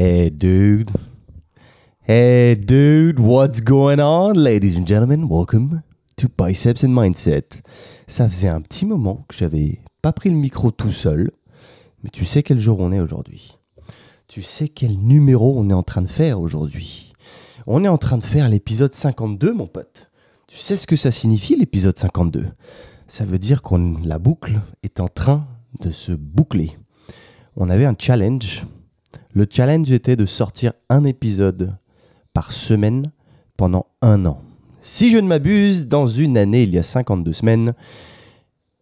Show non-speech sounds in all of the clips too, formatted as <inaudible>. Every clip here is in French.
Hey, dude. Hey, dude, what's going on, ladies and gentlemen? Welcome to Biceps and Mindset. Ça faisait un petit moment que j'avais pas pris le micro tout seul, mais tu sais quel jour on est aujourd'hui. Tu sais quel numéro on est en train de faire aujourd'hui. On est en train de faire l'épisode 52, mon pote. Tu sais ce que ça signifie, l'épisode 52 Ça veut dire que la boucle est en train de se boucler. On avait un challenge le challenge était de sortir un épisode par semaine pendant un an. Si je ne m'abuse, dans une année, il y a 52 semaines,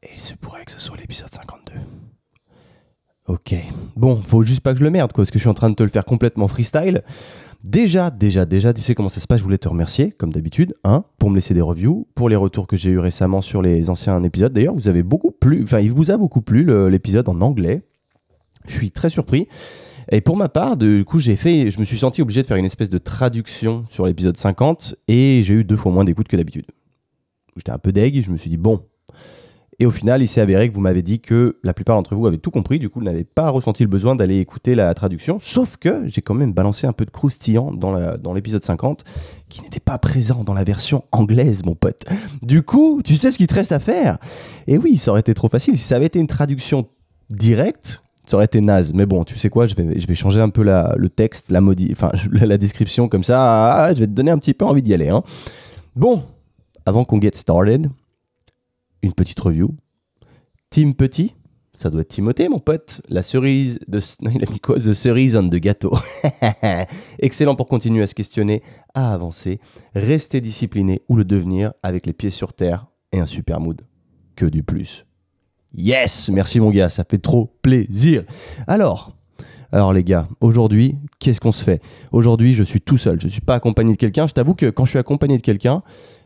et il se pourrait que ce soit l'épisode 52. Ok. Bon, faut juste pas que je le merde, quoi, parce que je suis en train de te le faire complètement freestyle. Déjà, déjà, déjà, tu sais comment ça se passe, je voulais te remercier, comme d'habitude, hein, pour me laisser des reviews, pour les retours que j'ai eu récemment sur les anciens épisodes. D'ailleurs, vous avez beaucoup plu, enfin, il vous a beaucoup plu l'épisode en anglais. Je suis très surpris. Et pour ma part, du coup, j'ai fait, je me suis senti obligé de faire une espèce de traduction sur l'épisode 50 et j'ai eu deux fois moins d'écoute que d'habitude. J'étais un peu deg, je me suis dit bon. Et au final, il s'est avéré que vous m'avez dit que la plupart d'entre vous avaient tout compris, du coup, n'avez pas ressenti le besoin d'aller écouter la traduction. Sauf que j'ai quand même balancé un peu de croustillant dans l'épisode 50 qui n'était pas présent dans la version anglaise, mon pote. Du coup, tu sais ce qu'il te reste à faire? Et oui, ça aurait été trop facile si ça avait été une traduction directe ça aurait été naze. Mais bon, tu sais quoi, je vais, je vais changer un peu la, le texte, la, modi <laughs> la, description comme ça. Ah, je vais te donner un petit peu envie d'y aller. Hein. Bon, avant qu'on get started, une petite review. Team Petit, ça doit être Timothée, mon pote. La cerise de. Il a mis quoi? The cerise on the gâteau. <laughs> Excellent pour continuer à se questionner, à avancer, rester discipliné ou le devenir avec les pieds sur terre et un super mood. Que du plus. Yes, merci mon gars, ça fait trop plaisir. Alors, alors les gars, aujourd'hui, qu'est-ce qu'on se fait? Aujourd'hui, je suis tout seul, je ne suis pas accompagné de quelqu'un. Je t'avoue que quand je suis accompagné de quelqu'un,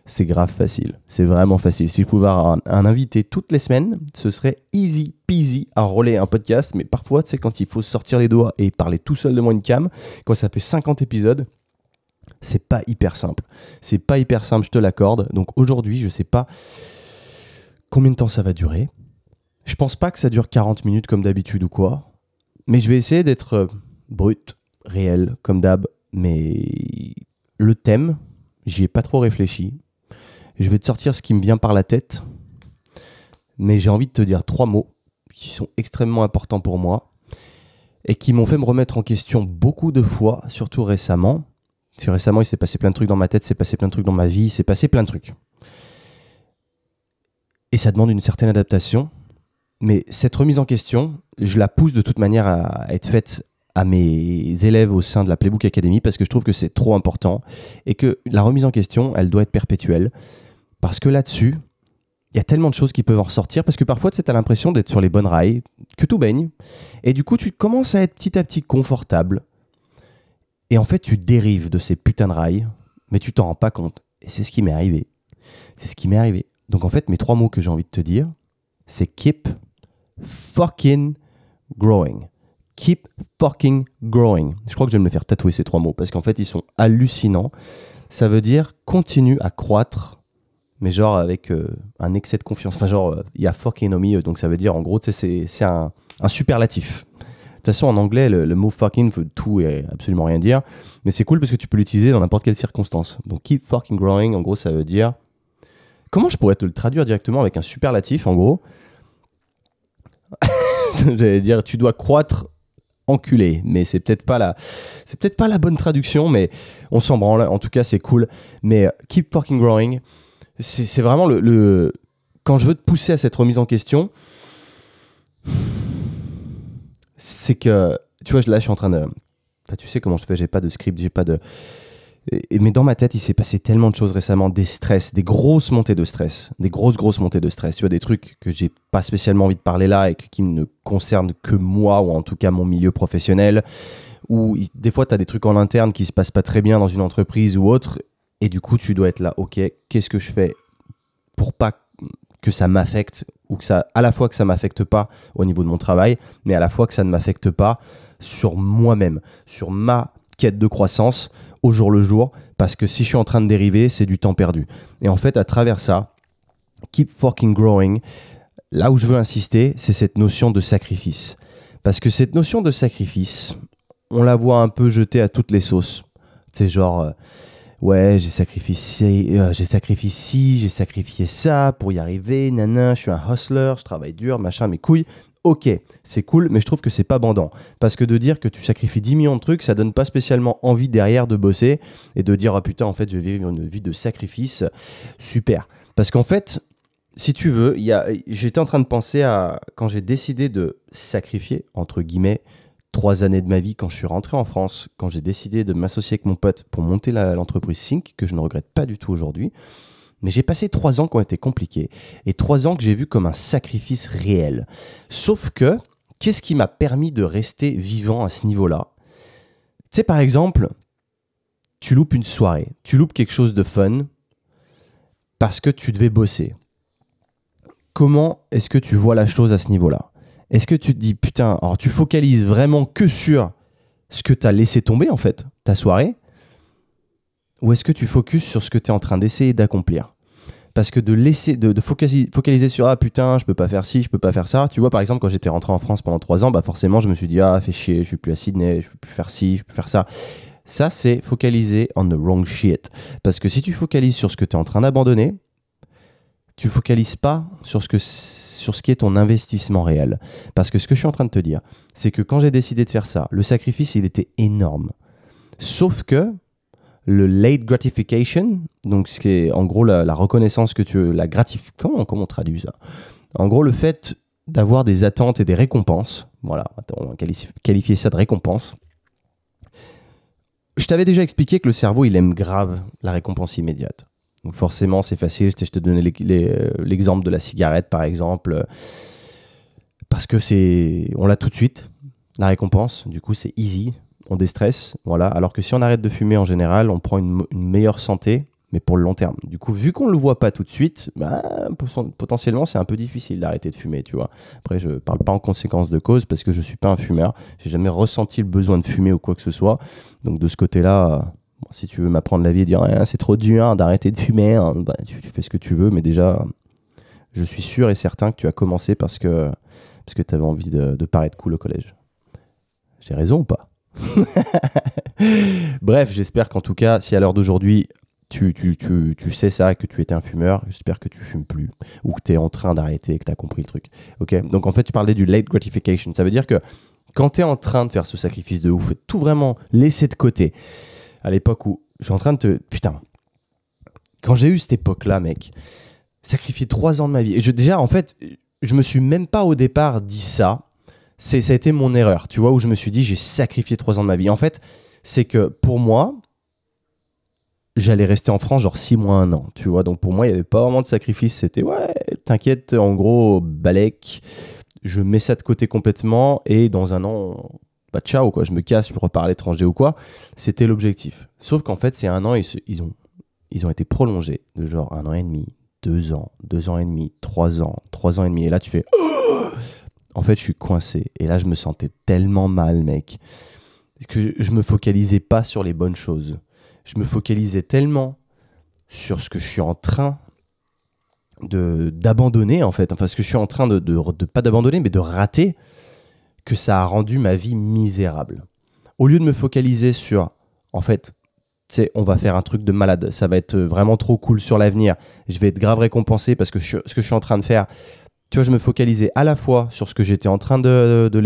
c'est grave facile. C'est vraiment facile. Si je pouvais avoir un, invité toutes les semaines, ce serait easy peasy à rouler un podcast. Mais parfois, tu sais, quand il faut sortir les doigts et parler tout seul de moi une cam, quand ça fait 50 épisodes, c'est pas hyper simple. C'est pas hyper simple, je te l'accorde. Donc aujourd'hui, je sais pas combien de temps ça va durer. Je pense pas que ça dure 40 minutes comme d'habitude ou quoi. Mais je vais essayer d'être euh, brut, réel, comme d'hab. Mais le thème, j'y ai pas trop réfléchi. Je vais te sortir ce qui me vient par la tête. Mais j'ai envie de te dire trois mots qui sont extrêmement importants pour moi et qui m'ont fait me remettre en question beaucoup de fois, surtout récemment. Parce que récemment, il s'est passé plein de trucs dans ma tête, s'est passé plein de trucs dans ma vie, s'est passé plein de trucs. Et ça demande une certaine adaptation. Mais cette remise en question, je la pousse de toute manière à être faite à mes élèves au sein de la Playbook Academy parce que je trouve que c'est trop important et que la remise en question, elle doit être perpétuelle. Parce que là-dessus, il y a tellement de choses qui peuvent en ressortir parce que parfois, tu as l'impression d'être sur les bonnes rails, que tout baigne. Et du coup, tu commences à être petit à petit confortable. Et en fait, tu dérives de ces putains de rails, mais tu t'en rends pas compte. Et c'est ce qui m'est arrivé. C'est ce qui m'est arrivé. Donc en fait, mes trois mots que j'ai envie de te dire, c'est keep fucking growing. Keep fucking growing. Je crois que je vais me faire tatouer ces trois mots parce qu'en fait, ils sont hallucinants. Ça veut dire continue à croître, mais genre avec euh, un excès de confiance. Enfin, genre, euh, il y a fucking au milieu. Donc, ça veut dire, en gros, c'est un, un superlatif. De toute façon, en anglais, le, mot fucking veut tout et absolument rien dire. Mais c'est cool parce que tu peux l'utiliser dans n'importe quelle circonstance. Donc, keep fucking growing, en gros, ça veut dire. Comment je pourrais te le traduire directement avec un superlatif, en gros? <laughs> J'allais dire, tu dois croître enculé, mais c'est peut-être pas la, c'est peut-être pas la bonne traduction, mais on s'en branle. En tout cas, c'est cool. Mais euh, keep fucking growing, c'est vraiment le, quand je veux te pousser à cette remise en question, c'est que, tu vois, là, je suis en train de, enfin, tu sais comment je fais, j'ai pas de script, j'ai pas de, mais dans ma tête, il s'est passé tellement de choses récemment, des stress, des grosses montées de stress, des grosses, grosses montées de stress. Tu vois, des trucs que j'ai pas spécialement envie de parler là et qui ne concernent que moi ou en tout cas mon milieu professionnel. Ou des fois, tu as des trucs en interne qui se passent pas très bien dans une entreprise ou autre. Et du coup, tu dois être là, ok, qu'est-ce que je fais pour pas que ça m'affecte ou que ça, à la fois que ça m'affecte pas au niveau de mon travail, mais à la fois que ça ne m'affecte pas sur moi-même, sur ma de croissance au jour le jour, parce que si je suis en train de dériver, c'est du temps perdu. Et en fait, à travers ça, keep fucking growing, là où je veux insister, c'est cette notion de sacrifice. Parce que cette notion de sacrifice, on la voit un peu jetée à toutes les sauces. C'est genre, euh, ouais, j'ai sacrifié, euh, j'ai sacrifié ci, j'ai sacrifié ça pour y arriver, nana, je suis un hustler, je travaille dur, machin, mes couilles. Ok, c'est cool, mais je trouve que c'est pas bandant. Parce que de dire que tu sacrifies 10 millions de trucs, ça donne pas spécialement envie derrière de bosser et de dire, ah putain, en fait, je vais vivre une vie de sacrifice. Super. Parce qu'en fait, si tu veux, j'étais en train de penser à quand j'ai décidé de sacrifier, entre guillemets, trois années de ma vie quand je suis rentré en France, quand j'ai décidé de m'associer avec mon pote pour monter l'entreprise Sync, que je ne regrette pas du tout aujourd'hui. Mais j'ai passé trois ans qui ont été compliqués et trois ans que j'ai vu comme un sacrifice réel. Sauf que, qu'est-ce qui m'a permis de rester vivant à ce niveau-là? Tu sais, par exemple, tu loupes une soirée, tu loupes quelque chose de fun parce que tu devais bosser. Comment est-ce que tu vois la chose à ce niveau-là? Est-ce que tu te dis, putain, alors tu focalises vraiment que sur ce que tu as laissé tomber en fait, ta soirée ou est-ce que tu focuses sur ce que tu es en train d'essayer d'accomplir? Parce que de laisser de, focaliser, sur ah putain je peux pas faire ci je peux pas faire ça. Tu vois par exemple quand j'étais rentré en France pendant trois ans bah forcément je me suis dit ah fais chier je suis plus à Sydney je peux plus faire ci je peux faire ça. Ça c'est focaliser on the wrong shit. Parce que si tu focalises sur ce que tu es en train d'abandonner tu focalises pas sur ce que sur ce qui est ton investissement réel. Parce que ce que je suis en train de te dire c'est que quand j'ai décidé de faire ça le sacrifice il était énorme. Sauf que le late gratification, donc ce qui est en gros la, reconnaissance que tu la gratification, comment, on traduit ça? En gros, le fait d'avoir des attentes et des récompenses, voilà, on va qualifier ça de récompense. Je t'avais déjà expliqué que le cerveau, il aime grave la récompense immédiate. Donc forcément, c'est facile. Je te donnais euh, l'exemple de la cigarette, par exemple, parce que c'est, on l'a tout de suite, la récompense. Du coup, c'est easy on déstresse, voilà. Alors que si on arrête de fumer en général, on prend une, meilleure santé, mais pour le long terme. Du coup, vu qu'on ne le voit pas tout de suite, bah, potentiellement c'est un peu difficile d'arrêter de fumer, tu vois. Après, je parle pas en conséquence de cause parce que je suis pas un fumeur. J'ai jamais ressenti le besoin de fumer ou quoi que ce soit. Donc de ce côté-là, si tu veux m'apprendre la vie et dire ah, c'est trop dur d'arrêter de fumer, hein, bah, tu, fais ce que tu veux, mais déjà, je suis sûr et certain que tu as commencé parce que parce que tu avais envie de, de paraître cool au collège. J'ai raison ou pas? <laughs> Bref, j'espère qu'en tout cas, si à l'heure d'aujourd'hui, tu, tu, tu, tu, sais ça, que tu étais un fumeur, j'espère que tu fumes plus ou que tu es en train d'arrêter et que tu as compris le truc. Ok? Donc en fait, tu parlais du late gratification. Ça veut dire que quand tu es en train de faire ce sacrifice de ouf et tout vraiment laisser de côté, à l'époque où je suis en train de te. Putain, quand j'ai eu cette époque-là, mec, sacrifier trois ans de ma vie. Et je, déjà, en fait, je me suis même pas au départ dit ça c'est ça a été mon erreur, tu vois, où je me suis dit j'ai sacrifié trois ans de ma vie. En fait, c'est que pour moi, j'allais rester en France genre six mois, un an, tu vois. Donc pour moi, il n'y avait pas vraiment de sacrifice. C'était ouais, t'inquiète, en gros, balèque, je mets ça de côté complètement et dans un an, bah ciao, quoi, je me casse, je repars à l'étranger ou quoi. C'était l'objectif. Sauf qu'en fait, c'est un an, ils, ils, ont, ils ont été prolongés de genre un an et demi, deux ans, deux ans et demi, trois ans, trois ans et demi. Et là, tu fais <gasps> en fait, je suis coincé. Et là, je me sentais tellement mal, mec, que je, me focalisais pas sur les bonnes choses. Je me focalisais tellement sur ce que je suis en train de d'abandonner, en fait. Enfin, ce que je suis en train de, de, pas d'abandonner, mais de rater, que ça a rendu ma vie misérable. Au lieu de me focaliser sur, en fait, tu sais, on va faire un truc de malade, ça va être vraiment trop cool sur l'avenir, je vais être grave récompensé parce que ce que je suis en train de faire, tu vois, je me focalisais à la fois sur ce que j'étais en train de, de,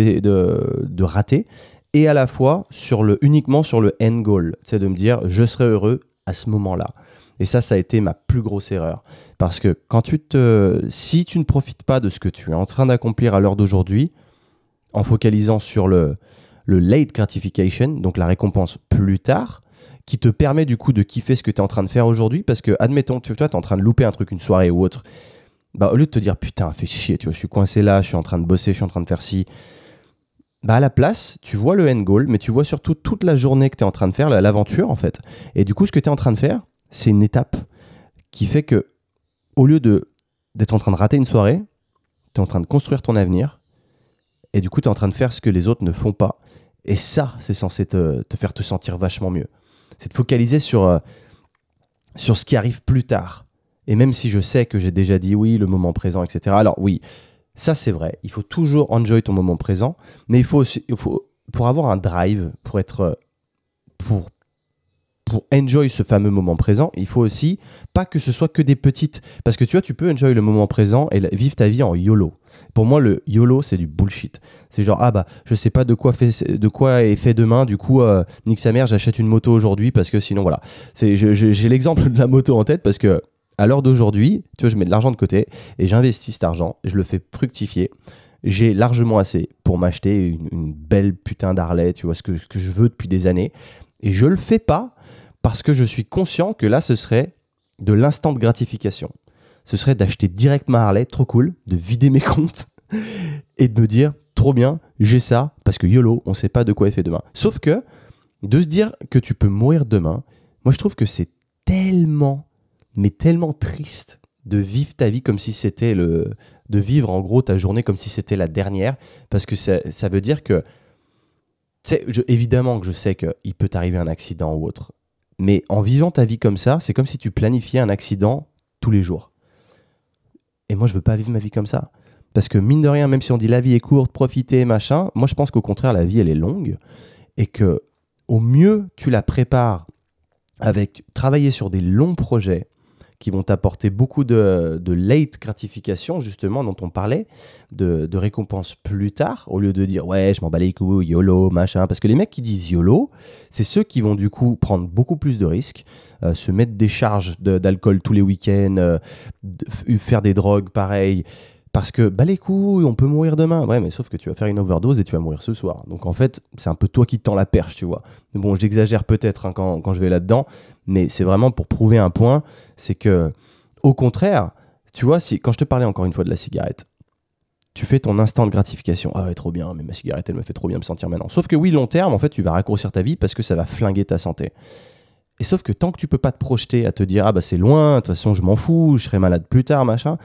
de, rater et à la fois sur le, uniquement sur le end goal. C'est de me dire, je serai heureux à ce moment-là. Et ça, ça a été ma plus grosse erreur. Parce que quand tu te, si tu ne profites pas de ce que tu es en train d'accomplir à l'heure d'aujourd'hui, en focalisant sur le, le late gratification, donc la récompense plus tard, qui te permet du coup de kiffer ce que tu es en train de faire aujourd'hui, parce que admettons, tu vois, tu es en train de louper un truc, une soirée ou autre, bah, au lieu de te dire putain, fais chier, tu vois, je suis coincé là, je suis en train de bosser, je suis en train de faire ci, bah à la place, tu vois le end goal, mais tu vois surtout toute la journée que tu es en train de faire, l'aventure en fait. Et du coup, ce que tu es en train de faire, c'est une étape qui fait que, au lieu de d'être en train de rater une soirée, tu es en train de construire ton avenir, et du coup, tu es en train de faire ce que les autres ne font pas. Et ça, c'est censé te, te, faire te sentir vachement mieux. C'est de focaliser sur, euh, sur ce qui arrive plus tard et même si je sais que j'ai déjà dit oui, le moment présent, etc. Alors oui, ça c'est vrai. Il faut toujours enjoy ton moment présent, mais il faut, faut pour avoir un drive, pour être pour pour enjoy ce fameux moment présent, il faut aussi pas que ce soit que des petites. Parce que tu vois, tu peux enjoy le moment présent et vivre ta vie en YOLO. Pour moi, le YOLO, c'est du bullshit. C'est genre, ah bah, je sais pas de quoi, fait, de quoi est fait demain, du coup, euh, nique sa mère, j'achète une moto aujourd'hui parce que sinon, voilà. J'ai l'exemple de la moto en tête parce que à l'heure d'aujourd'hui, tu vois, je mets de l'argent de côté et j'investis cet argent, je le fais fructifier j'ai largement assez pour m'acheter une, belle putain d'Harley, tu vois, ce que, je veux depuis des années. Et je le fais pas parce que je suis conscient que là, ce serait de l'instant de gratification. Ce serait d'acheter direct ma Harley, trop cool, de vider mes <laughs> comptes et de me dire, trop bien, j'ai ça, parce que YOLO, on sait pas de quoi est fait demain. Sauf que, de se dire que tu peux mourir demain, moi je trouve que c'est tellement, mais tellement triste de vivre ta vie comme si c'était le. de vivre en gros ta journée comme si c'était la dernière, parce que ça, ça veut dire que évidemment que je sais qu'il peut t'arriver un accident ou autre. Mais en vivant ta vie comme ça, c'est comme si tu planifiais un accident tous les jours. Et moi, je veux pas vivre ma vie comme ça. Parce que mine de rien, même si on dit la vie est courte, profiter, machin, moi je pense qu'au contraire, la vie, elle est longue. Et que au mieux tu la prépares avec travailler sur des longs projets, qui vont t'apporter beaucoup de, late gratification, justement, dont on parlait, de, de récompenses plus tard, au lieu de dire ouais, je m'en bats les couilles, YOLO, machin. Parce que les mecs qui disent YOLO, c'est ceux qui vont du coup prendre beaucoup plus de risques, euh, se mettre des charges d'alcool tous les week-ends, euh, faire des drogues pareil, parce que, bah les couilles, on peut mourir demain. Ouais, mais sauf que tu vas faire une overdose et tu vas mourir ce soir. Donc en fait, c'est un peu toi qui te tends la perche, tu vois. Bon, j'exagère peut-être hein, quand, quand, je vais là-dedans, mais c'est vraiment pour prouver un point, c'est que, au contraire, tu vois, si, quand je te parlais encore une fois de la cigarette, tu fais ton instant de gratification. Ah ouais, trop bien, mais ma cigarette, elle me fait trop bien me sentir maintenant. Sauf que oui, long terme, en fait, tu vas raccourcir ta vie parce que ça va flinguer ta santé. Et sauf que tant que tu peux pas te projeter à te dire, ah bah c'est loin, de toute façon, je m'en fous, je serai malade plus tard, machin,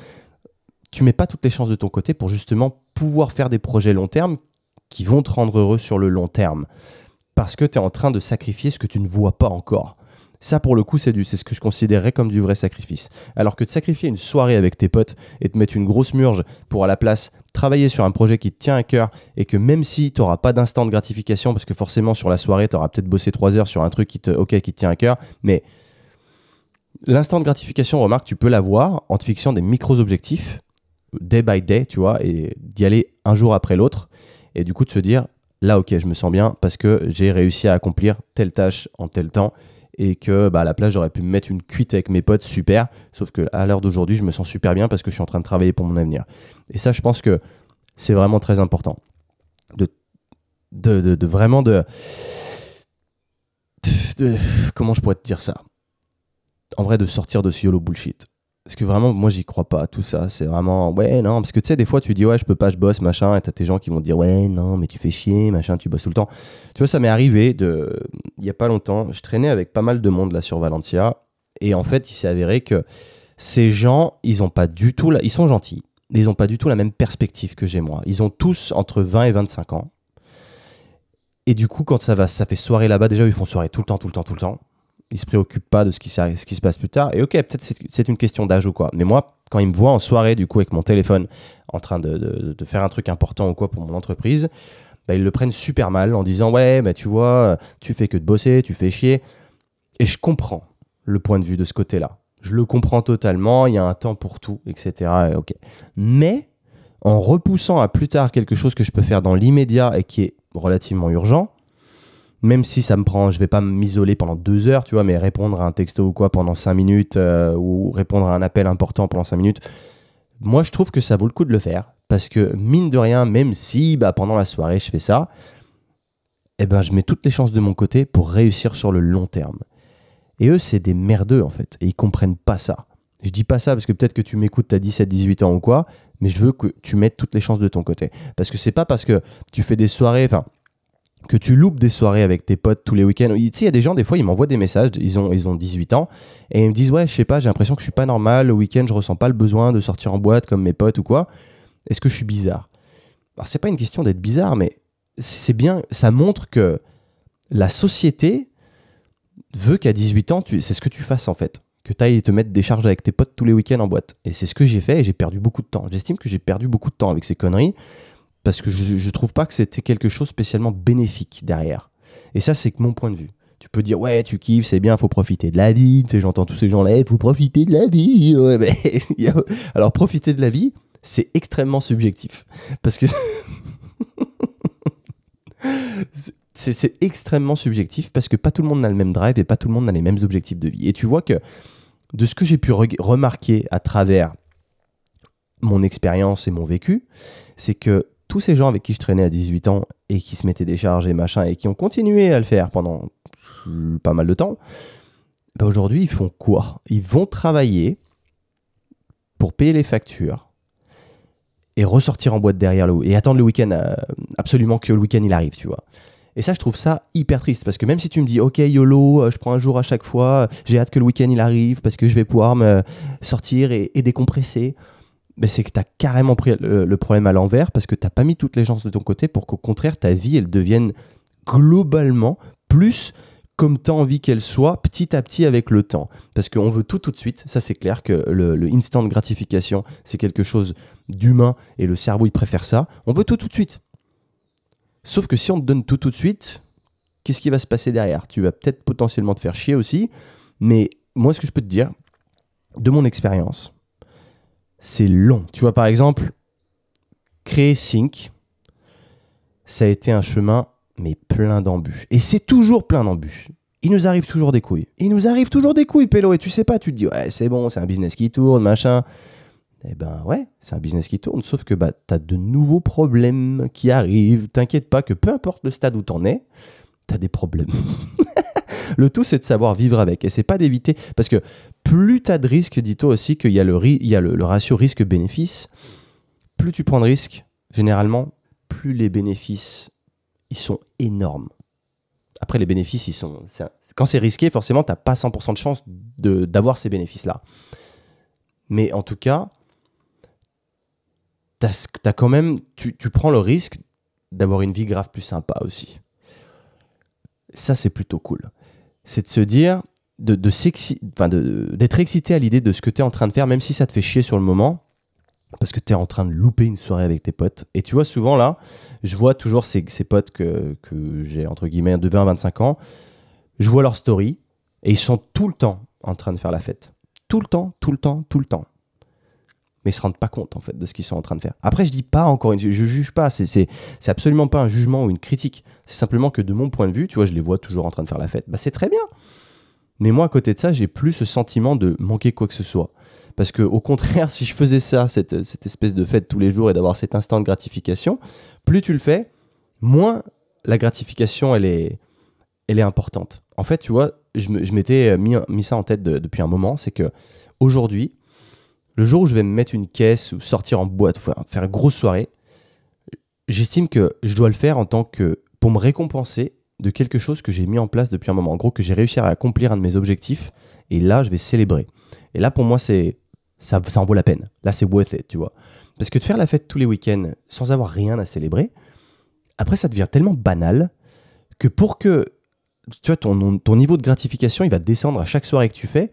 tu mets pas toutes les chances de ton côté pour justement pouvoir faire des projets long terme qui vont te rendre heureux sur le long terme. Parce que tu es en train de sacrifier ce que tu ne vois pas encore. Ça, pour le coup, c'est ce que je considérerais comme du vrai sacrifice. Alors que de sacrifier une soirée avec tes potes et te mettre une grosse murge pour à la place travailler sur un projet qui te tient à cœur et que même si tu n'auras pas d'instant de gratification, parce que forcément sur la soirée, tu auras peut-être bossé trois heures sur un truc qui te, ok, qui te tient à cœur, mais l'instant de gratification, remarque, tu peux l'avoir en te fixant des micros objectifs day by day, tu vois, et d'y aller un jour après l'autre, et du coup de se dire, là, ok, je me sens bien parce que j'ai réussi à accomplir telle tâche en tel temps, et que bah, à la place, j'aurais pu me mettre une cuite avec mes potes, super, sauf que à l'heure d'aujourd'hui, je me sens super bien parce que je suis en train de travailler pour mon avenir. Et ça, je pense que c'est vraiment très important. De, vraiment de, de, Comment je pourrais te dire ça? En vrai, de sortir de ce YOLO bullshit. Parce que vraiment, moi, j'y crois pas, tout ça. C'est vraiment, ouais, non, parce que tu sais, des fois, tu dis, ouais, je peux pas, je bosse, machin, et t'as tes gens qui vont dire, ouais, non, mais tu fais chier, machin, tu bosses tout le temps. Tu vois, ça m'est arrivé de, il y a pas longtemps, je traînais avec pas mal de monde là sur Valentia, et en fait, il s'est avéré que ces gens, ils ont pas du tout, ils sont gentils, ils ont pas du tout la même perspective que j'ai moi. Ils ont tous entre 20 et 25 ans. Et du coup, quand ça va, ça fait soirée là-bas, déjà, ils font soirée tout le temps, tout le temps, tout le temps ils se préoccupent pas de ce qui, se passe plus tard. Et ok, peut-être c'est une question d'âge ou quoi. Mais moi, quand ils me voient en soirée, du coup, avec mon téléphone, en train de, faire un truc important ou quoi pour mon entreprise, bah, ils le prennent super mal en disant ouais, mais tu vois, tu fais que de bosser, tu fais chier. Et je comprends le point de vue de ce côté-là. Je le comprends totalement. Il y a un temps pour tout, etc. ok. Mais en repoussant à plus tard quelque chose que je peux faire dans l'immédiat et qui est relativement urgent, même si ça me prend, je vais pas m'isoler pendant deux heures, tu vois, mais répondre à un texto ou quoi pendant cinq minutes euh, ou répondre à un appel important pendant cinq minutes, moi je trouve que ça vaut le coup de le faire parce que mine de rien, même si bah, pendant la soirée je fais ça, eh ben je mets toutes les chances de mon côté pour réussir sur le long terme. Et eux, c'est des merdeux en fait, et ils comprennent pas ça. Je dis pas ça parce que peut-être que tu m'écoutes, as 17, 18 ans ou quoi, mais je veux que tu mettes toutes les chances de ton côté. Parce que c'est pas parce que tu fais des soirées, enfin, que tu loupes des soirées avec tes potes tous les week-ends. Tu sais, il y a des gens, des fois, ils m'envoient des messages, ils ont, ils ont 18 ans, et ils me disent, ouais, je sais pas, j'ai l'impression que je suis pas normal, le week-end, je ressens pas le besoin de sortir en boîte comme mes potes ou quoi. Est-ce que je suis bizarre? Alors, c'est pas une question d'être bizarre, mais c'est bien, ça montre que la société veut qu'à 18 ans, c'est ce que tu fasses en fait. Que tu ailles te mettre des charges avec tes potes tous les week-ends en boîte. Et c'est ce que j'ai fait et j'ai perdu beaucoup de temps. J'estime que j'ai perdu beaucoup de temps avec ces conneries parce que je, je trouve pas que c'était quelque chose spécialement bénéfique derrière. Et ça, c'est que mon point de vue. Tu peux dire, ouais, tu kiffes, c'est bien, faut profiter de la vie. J'entends tous ces gens-là, il faut profiter de la vie. <laughs> <laughs> Alors, profiter de la vie, c'est extrêmement subjectif. Parce que. <laughs> c'est extrêmement subjectif parce que pas tout le monde n'a le même drive et pas tout le monde n'a les mêmes objectifs de vie. Et tu vois que de ce que j'ai pu remarquer à travers mon expérience et mon vécu, c'est que tous ces gens avec qui je traînais à 18 ans et qui se mettaient des charges et machin et qui ont continué à le faire pendant pas mal de temps, ben aujourd'hui ils font quoi? Ils vont travailler pour payer les factures et ressortir en boîte derrière le et attendre le week-end euh, absolument que le week-end il arrive, tu vois. Et ça, je trouve ça hyper triste parce que même si tu me dis, ok, YOLO, euh, je prends un jour à chaque fois, j'ai hâte que le week-end il arrive parce que je vais pouvoir me sortir et, décompresser, mais c'est que tu as carrément pris le, problème à l'envers parce que tu n'as pas mis toutes les chances de ton côté pour qu'au contraire, ta vie, elle devienne globalement plus comme tu as envie qu'elle soit petit à petit avec le temps. Parce qu'on veut tout tout de suite. Ça, c'est clair que le, instant gratification, c'est quelque chose d'humain et le cerveau, il préfère ça. On veut tout tout de suite. Sauf que si on te donne tout tout de suite, qu'est-ce qui va se passer derrière? Tu vas peut-être potentiellement te faire chier aussi. Mais moi, ce que je peux te dire, de mon expérience, c'est long. Tu vois, par exemple, créer Sync, ça a été un chemin, mais plein d'embûches. Et c'est toujours plein d'embûches. Il nous arrive toujours des couilles. Il nous arrive toujours des couilles, Pélo. Et tu sais pas, tu te dis, ouais, c'est bon, c'est un business qui tourne, machin. Eh ben ouais, c'est un business qui tourne, sauf que bah, tu as de nouveaux problèmes qui arrivent. T'inquiète pas que peu importe le stade où t'en es, tu as des problèmes. <laughs> le tout, c'est de savoir vivre avec. Et c'est pas d'éviter. Parce que plus tu as de risques, dis-toi aussi qu'il y a, le, il y a le, ratio risque-bénéfice. Plus tu prends de risques, généralement, plus les bénéfices, ils sont énormes. Après, les bénéfices, ils sont. Quand c'est risqué, forcément, tu n'as pas 100% de chance d'avoir ces bénéfices-là. Mais en tout cas, as, quand même, tu, prends le risque d'avoir une vie grave plus sympa aussi. Ça, c'est plutôt cool. C'est de se dire, de, de d'être excité à l'idée de ce que tu es en train de faire, même si ça te fait chier sur le moment, parce que tu es en train de louper une soirée avec tes potes. Et tu vois, souvent là, je vois toujours ces, potes que, que j'ai, entre guillemets, de 20 à 25 ans, je vois leur story, et ils sont tout le temps en train de faire la fête. Tout le temps, tout le temps, tout le temps mais ils se rendent pas compte en fait de ce qu'ils sont en train de faire. Après, je dis pas encore une, je juge pas, c'est c'est absolument pas un jugement ou une critique. C'est simplement que de mon point de vue, tu vois, je les vois toujours en train de faire la fête. Bah c'est très bien. Mais moi, à côté de ça, j'ai plus ce sentiment de manquer quoi que ce soit. Parce que au contraire, <laughs> si je faisais ça, cette, cette espèce de fête tous les jours et d'avoir cet instant de gratification, plus tu le fais, moins la gratification elle est, elle est importante. En fait, tu vois, je m'étais mis, mis ça en tête depuis un moment, c'est que aujourd'hui, le jour où je vais me mettre une caisse ou sortir en boîte, faire une grosse soirée, j'estime que je dois le faire en tant que pour me récompenser de quelque chose que j'ai mis en place depuis un moment. En gros, que j'ai réussi à accomplir un de mes objectifs. Et là, je vais célébrer. Et là, pour moi, c'est ça, ça en vaut la peine. Là, c'est worth it, tu vois. Parce que de faire la fête tous les week-ends sans avoir rien à célébrer, après, ça devient tellement banal que pour que tu vois, ton, ton niveau de gratification, il va descendre à chaque soirée que tu fais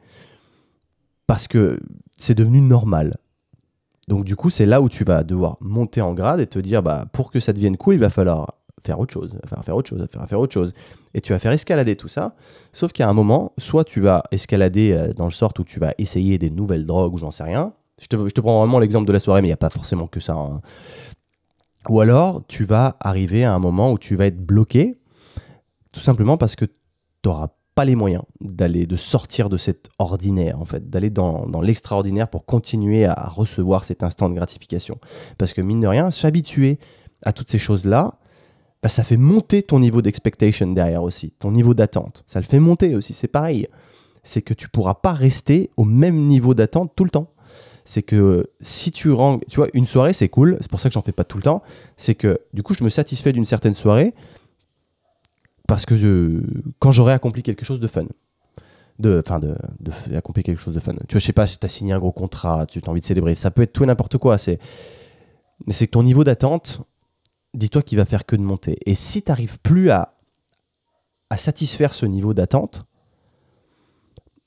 parce que c'est devenu normal. Donc du coup, c'est là où tu vas devoir monter en grade et te dire, bah, pour que ça devienne cool, il va falloir faire autre chose, faire, faire autre chose, faire, faire autre chose. Et tu vas faire escalader tout ça. Sauf qu'à un moment, soit tu vas escalader euh, dans le sort où tu vas essayer des nouvelles drogues ou j'en sais rien. Je te, je te prends vraiment l'exemple de la soirée, mais il n'y a pas forcément que ça. Hein. Ou alors, tu vas arriver à un moment où tu vas être bloqué, tout simplement parce que tu n'auras pas les moyens d'aller de sortir de cet ordinaire en fait d'aller dans, l'extraordinaire pour continuer à recevoir cet instant de gratification. Parce que mine de rien s'habituer à toutes ces choses là bah, ça fait monter ton niveau d'expectation derrière aussi ton niveau d'attente. Ça le fait monter aussi c'est pareil. C'est que tu pourras pas rester au même niveau d'attente tout le temps. C'est que si tu rends tu vois une soirée c'est cool c'est pour ça que j'en fais pas tout le temps. C'est que du coup je me satisfais d'une certaine soirée parce que je, quand j'aurai accompli quelque chose de fun, de, enfin de, de, quelque chose de fun. Tu vois, je sais pas si tu as signé un gros contrat, tu as envie de célébrer, ça peut être tout et n'importe quoi. C'est, mais c'est que ton niveau d'attente, dis-toi qu'il va faire que de monter. Et si tu n'arrives plus à, à satisfaire ce niveau d'attente,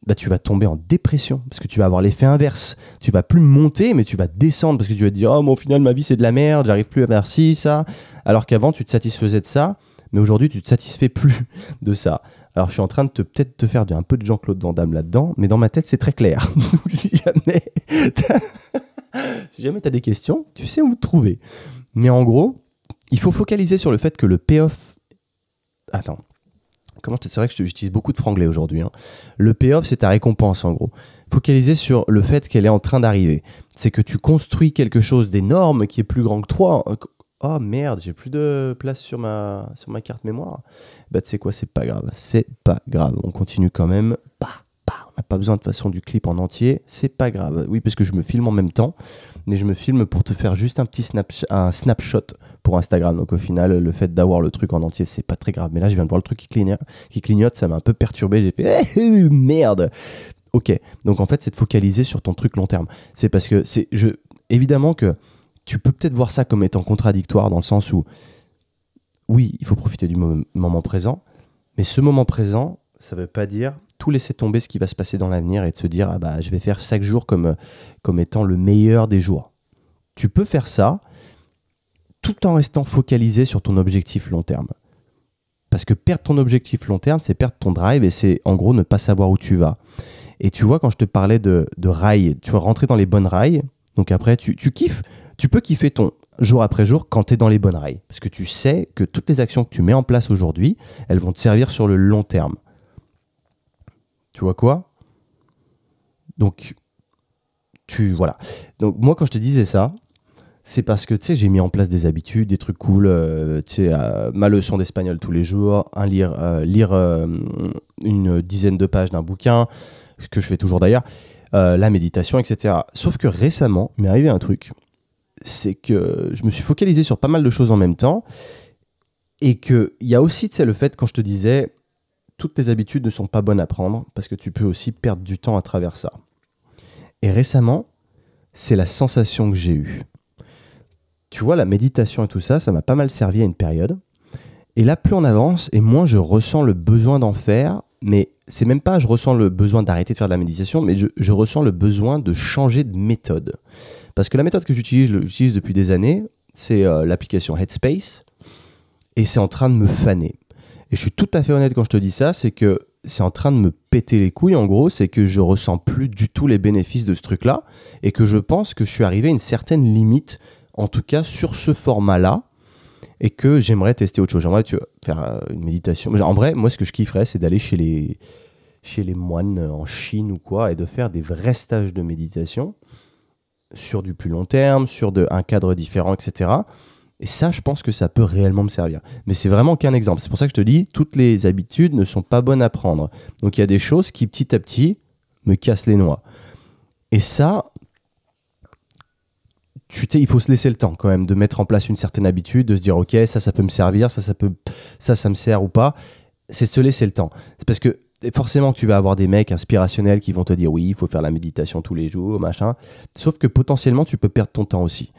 bah, tu vas tomber en dépression parce que tu vas avoir l'effet inverse. Tu vas plus monter, mais tu vas descendre parce que tu vas te dire Oh, mais au final, ma vie, c'est de la merde, j'arrive plus à faire ci, ça. Alors qu'avant, tu te satisfaisais de ça, mais aujourd'hui, tu te satisfais plus <laughs> de ça. Alors, je suis en train de te peut-être te faire un peu de Jean-Claude Van Damme là-dedans, mais dans ma tête, c'est très clair. <laughs> Si jamais <laughs> si jamais tu as des questions, tu sais où te trouver. Mais en gros, il faut focaliser sur le fait que le payoff. Attends. Comment c'est vrai que j'utilise beaucoup de franglais aujourd'hui. Hein. Le payoff, c'est ta récompense en gros. Focaliser sur le fait qu'elle est en train d'arriver. C'est que tu construis quelque chose d'énorme qui est plus grand que toi. Oh merde, j'ai plus de place sur ma, sur ma carte mémoire. Bah tu sais quoi, c'est pas grave. C'est pas grave. On continue quand même. Bah, bah, on n'a pas besoin de façon du clip en entier. C'est pas grave. Oui, parce que je me filme en même temps. Mais je me filme pour te faire juste un petit snapshot pour Instagram. Donc au final, le fait d'avoir le truc en entier, c'est pas très grave. Mais là, je viens de voir le truc qui clignote, qui clignote ça m'a un peu perturbé. J'ai fait <laughs> eh, merde. Ok. Donc en fait, c'est de focaliser sur ton truc long terme. C'est parce que c'est, évidemment que tu peux peut-être voir ça comme étant contradictoire dans le sens où, oui, il faut profiter du moment présent, mais ce moment présent, ça ne veut pas dire tout laisser tomber ce qui va se passer dans l'avenir et de se dire, ah bah, je vais faire chaque jour comme, comme étant le meilleur des jours. Tu peux faire ça tout en restant focalisé sur ton objectif long terme. Parce que perdre ton objectif long terme, c'est perdre ton drive et c'est en gros ne pas savoir où tu vas. Et tu vois, quand je te parlais de, de rails, tu vas rentrer dans les bonnes rails, donc après, tu, tu kiffes, tu peux kiffer ton jour après jour quand tu es dans les bonnes rails. Parce que tu sais que toutes les actions que tu mets en place aujourd'hui, elles vont te servir sur le long terme. Tu vois quoi? Donc, tu. Voilà. Donc, moi, quand je te disais ça, c'est parce que tu sais, j'ai mis en place des habitudes, des trucs cool. Euh, tu sais, euh, ma leçon d'espagnol tous les jours, un lire, euh, lire une dizaine de pages d'un bouquin, ce que je fais toujours d'ailleurs, la méditation, etc. Sauf que récemment, il m'est arrivé un truc c'est que je me suis focalisé sur pas mal de choses en même temps. Et qu'il y a aussi le fait, quand je te disais, toutes tes habitudes ne sont pas bonnes à prendre, parce que tu peux aussi perdre du temps à travers ça. Et récemment, c'est la sensation que j'ai eue. Tu vois, la méditation et tout ça, ça m'a pas mal servi à une période. Et là, plus on avance, et moins je ressens le besoin d'en faire, mais c'est même pas je ressens le besoin d'arrêter de faire de la méditation, mais je, ressens le besoin de changer de méthode. Parce que la méthode que j'utilise, j'utilise depuis des années, c'est euh, l'application Headspace. Et c'est en train de me faner. Et je suis tout à fait honnête quand je te dis ça, c'est que c'est en train de me péter les couilles en gros, c'est que je ressens plus du tout les bénéfices de ce truc-là et que je pense que je suis arrivé à une certaine limite, en tout cas sur ce format-là, et que j'aimerais tester autre chose. J'aimerais faire euh, une méditation. En vrai, moi ce que je kifferais, c'est d'aller chez les, chez les moines en Chine ou quoi et de faire des vrais stages de méditation sur du plus long terme, sur de, un cadre différent, etc. Et ça, je pense que ça peut réellement me servir. Mais c'est vraiment qu'un exemple. C'est pour ça que je te dis, toutes les habitudes ne sont pas bonnes à prendre. Donc il y a des choses qui, petit à petit, me cassent les noix. Et ça, il faut se laisser le temps quand même de mettre en place une certaine habitude, de se dire, ok, ça, ça peut me servir, ça, ça peut, ça, ça me sert ou pas. C'est se laisser le temps. C'est parce que forcément tu vas avoir des mecs inspirationnels qui vont te dire oui, il faut faire la méditation tous les jours, machin. Sauf que potentiellement, tu peux perdre ton temps aussi.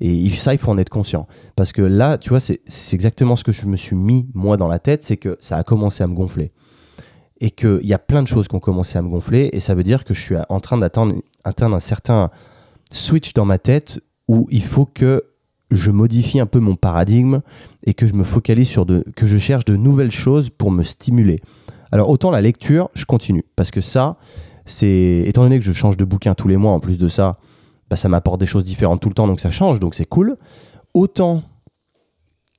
Et ça, il faut en être conscient. Parce que là, tu vois, c'est exactement ce que je me suis mis, moi, dans la tête, c'est que ça a commencé à me gonfler. Et qu'il y a plein de choses qui ont commencé à me gonfler, et ça veut dire que je suis en train d'atteindre un certain switch dans ma tête où il faut que je modifie un peu mon paradigme et que je me focalise sur de, que je cherche de nouvelles choses pour me stimuler. Alors autant la lecture, je continue parce que ça, c'est étant donné que je change de bouquin tous les mois, en plus de ça, bah, ça m'apporte des choses différentes tout le temps, donc ça change, donc c'est cool. Autant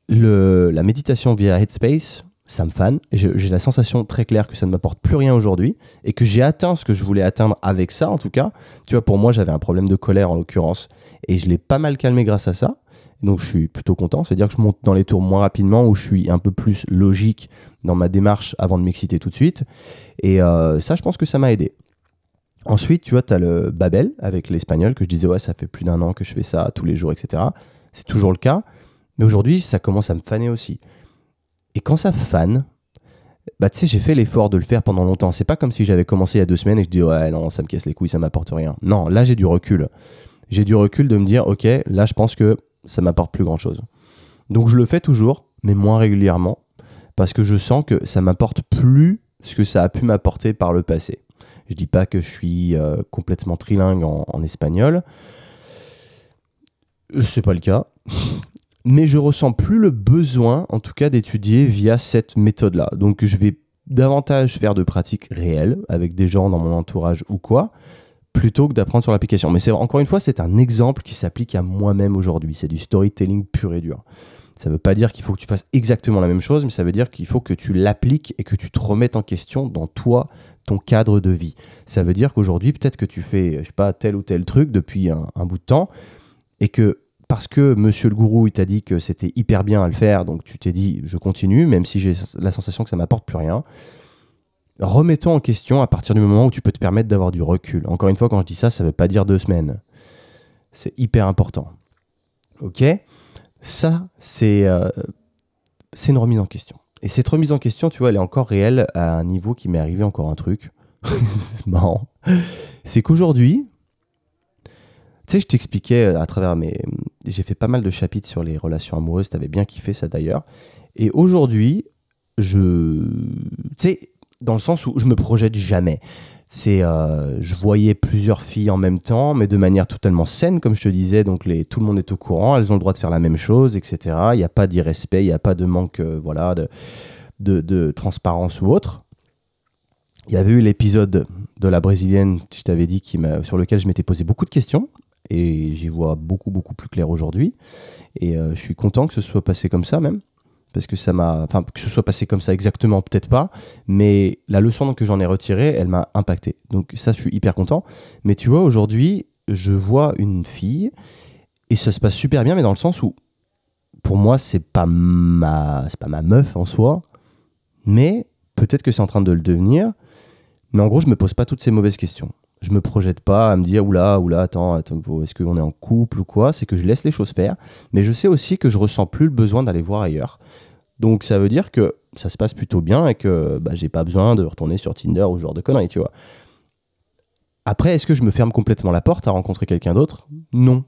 le, la méditation via Headspace, ça me fan. J'ai la sensation très claire que ça ne m'apporte plus rien aujourd'hui et que j'ai atteint ce que je voulais atteindre avec ça, en tout cas. Tu vois, pour moi, j'avais un problème de colère en l'occurrence et je l'ai pas mal calmé grâce à ça. Donc je suis plutôt content. C'est-à-dire que je monte dans les tours moins rapidement, où je suis un peu plus logique dans ma démarche avant de m'exciter tout de suite. Et euh, ça, je pense que ça m'a aidé. Ensuite, tu vois, tu as le Babel avec l'espagnol, que je disais, ouais, ça fait plus d'un an que je fais ça tous les jours, etc. C'est toujours le cas. Mais aujourd'hui, ça commence à me faner aussi. Et quand ça fane, bah tu sais, j'ai fait l'effort de le faire pendant longtemps. C'est pas comme si j'avais commencé il y a deux semaines et je dis, ouais, non, ça me casse les couilles, ça m'apporte rien. Non, là, j'ai du recul. J'ai du recul de me dire, ok, là, je pense que ça m'apporte plus grand chose. Donc je le fais toujours, mais moins régulièrement, parce que je sens que ça m'apporte plus ce que ça a pu m'apporter par le passé. Je dis pas que je suis euh, complètement trilingue en, en espagnol. C'est pas le cas. Mais je ressens plus le besoin, en tout cas, d'étudier via cette méthode-là. Donc, je vais davantage faire de pratiques réelles avec des gens dans mon entourage ou quoi, plutôt que d'apprendre sur l'application. Mais c'est encore une fois, c'est un exemple qui s'applique à moi-même aujourd'hui. C'est du storytelling pur et dur. Ça ne veut pas dire qu'il faut que tu fasses exactement la même chose, mais ça veut dire qu'il faut que tu l'appliques et que tu te remettes en question dans toi, ton cadre de vie. Ça veut dire qu'aujourd'hui, peut-être que tu fais, je sais pas, tel ou tel truc depuis un, un bout de temps et que parce que monsieur le gourou, il t'a dit que c'était hyper bien à le faire, donc tu t'es dit, je continue, même si j'ai la sensation que ça m'apporte plus rien. Remettons en question à partir du moment où tu peux te permettre d'avoir du recul. Encore une fois, quand je dis ça, ça ne veut pas dire deux semaines. C'est hyper important. Ok? Ça, euh, c'est une remise en question. Et cette remise en question, tu vois, elle est encore réelle à un niveau qui m'est arrivé encore un truc. <laughs> c'est marrant. C'est qu'aujourd'hui, tu sais, je t'expliquais à travers mes. J'ai fait pas mal de chapitres sur les relations amoureuses, t'avais bien kiffé ça d'ailleurs. Et aujourd'hui, je. Tu sais, dans le sens où je me projette jamais. C'est, euh, je voyais plusieurs filles en même temps, mais de manière totalement saine, comme je te disais. Donc les, tout le monde est au courant, elles ont le droit de faire la même chose, etc. Il n'y a pas d'irrespect, il n'y a pas de manque, euh, voilà, de, de, de transparence ou autre. Il y avait eu l'épisode de la brésilienne, je t'avais dit, qui sur lequel je m'étais posé beaucoup de questions et j'y vois beaucoup beaucoup plus clair aujourd'hui. Et euh, je suis content que ce soit passé comme ça même parce que ça m'a enfin que ce soit passé comme ça exactement peut-être pas mais la leçon que j'en ai retirée elle m'a impacté. Donc ça je suis hyper content. Mais tu vois aujourd'hui je vois une fille et ça se passe super bien mais dans le sens où pour moi c'est pas ma c'est pas ma meuf en soi mais peut-être que c'est en train de le devenir mais en gros je me pose pas toutes ces mauvaises questions je me projette pas à me dire oula oula attends, est-ce qu'on est en couple ou quoi? C'est que je laisse les choses faire mais je sais aussi que je ressens plus le besoin d'aller voir ailleurs. Donc ça veut dire que ça se passe plutôt bien et que bah, j'ai pas besoin de retourner sur Tinder ou ce genre de conneries tu vois. Après est-ce que je me ferme complètement la porte à rencontrer quelqu'un d'autre? Non.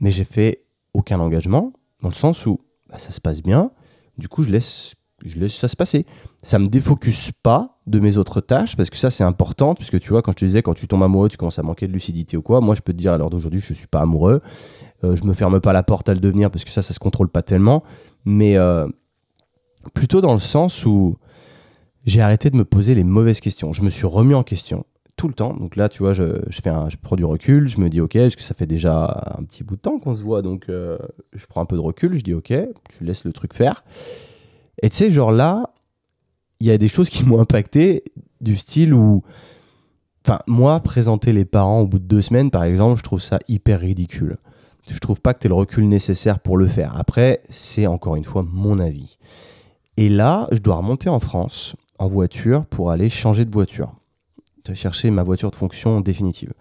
Mais j'ai fait aucun engagement dans le sens où bah, ça se passe bien. Du coup je laisse je laisse ça se passer. Ça me défocus pas de mes autres tâches parce que ça c'est important puisque tu vois quand je te disais quand tu tombes amoureux tu commences à manquer de lucidité ou quoi. Moi je peux te dire à l'heure d'aujourd'hui je suis pas amoureux. Euh, je me ferme pas la porte à le devenir parce que ça ça se contrôle pas tellement. Mais euh, plutôt dans le sens où j'ai arrêté de me poser les mauvaises questions. Je me suis remis en question tout le temps. Donc là, tu vois, je, je fais un, prends du recul. Je me dis, ok, est-ce que ça fait déjà un petit bout de temps qu'on se voit Donc, euh, je prends un peu de recul. Je dis, ok, je laisse le truc faire. Et tu sais, genre là, il y a des choses qui m'ont impacté du style où. Enfin, moi, présenter les parents au bout de deux semaines, par exemple, je trouve ça hyper ridicule. Je trouve pas que tu le recul nécessaire pour le faire. Après, c'est encore une fois mon avis. Et là, je dois remonter en France en voiture pour aller changer de voiture. Chercher ma voiture de fonction définitive.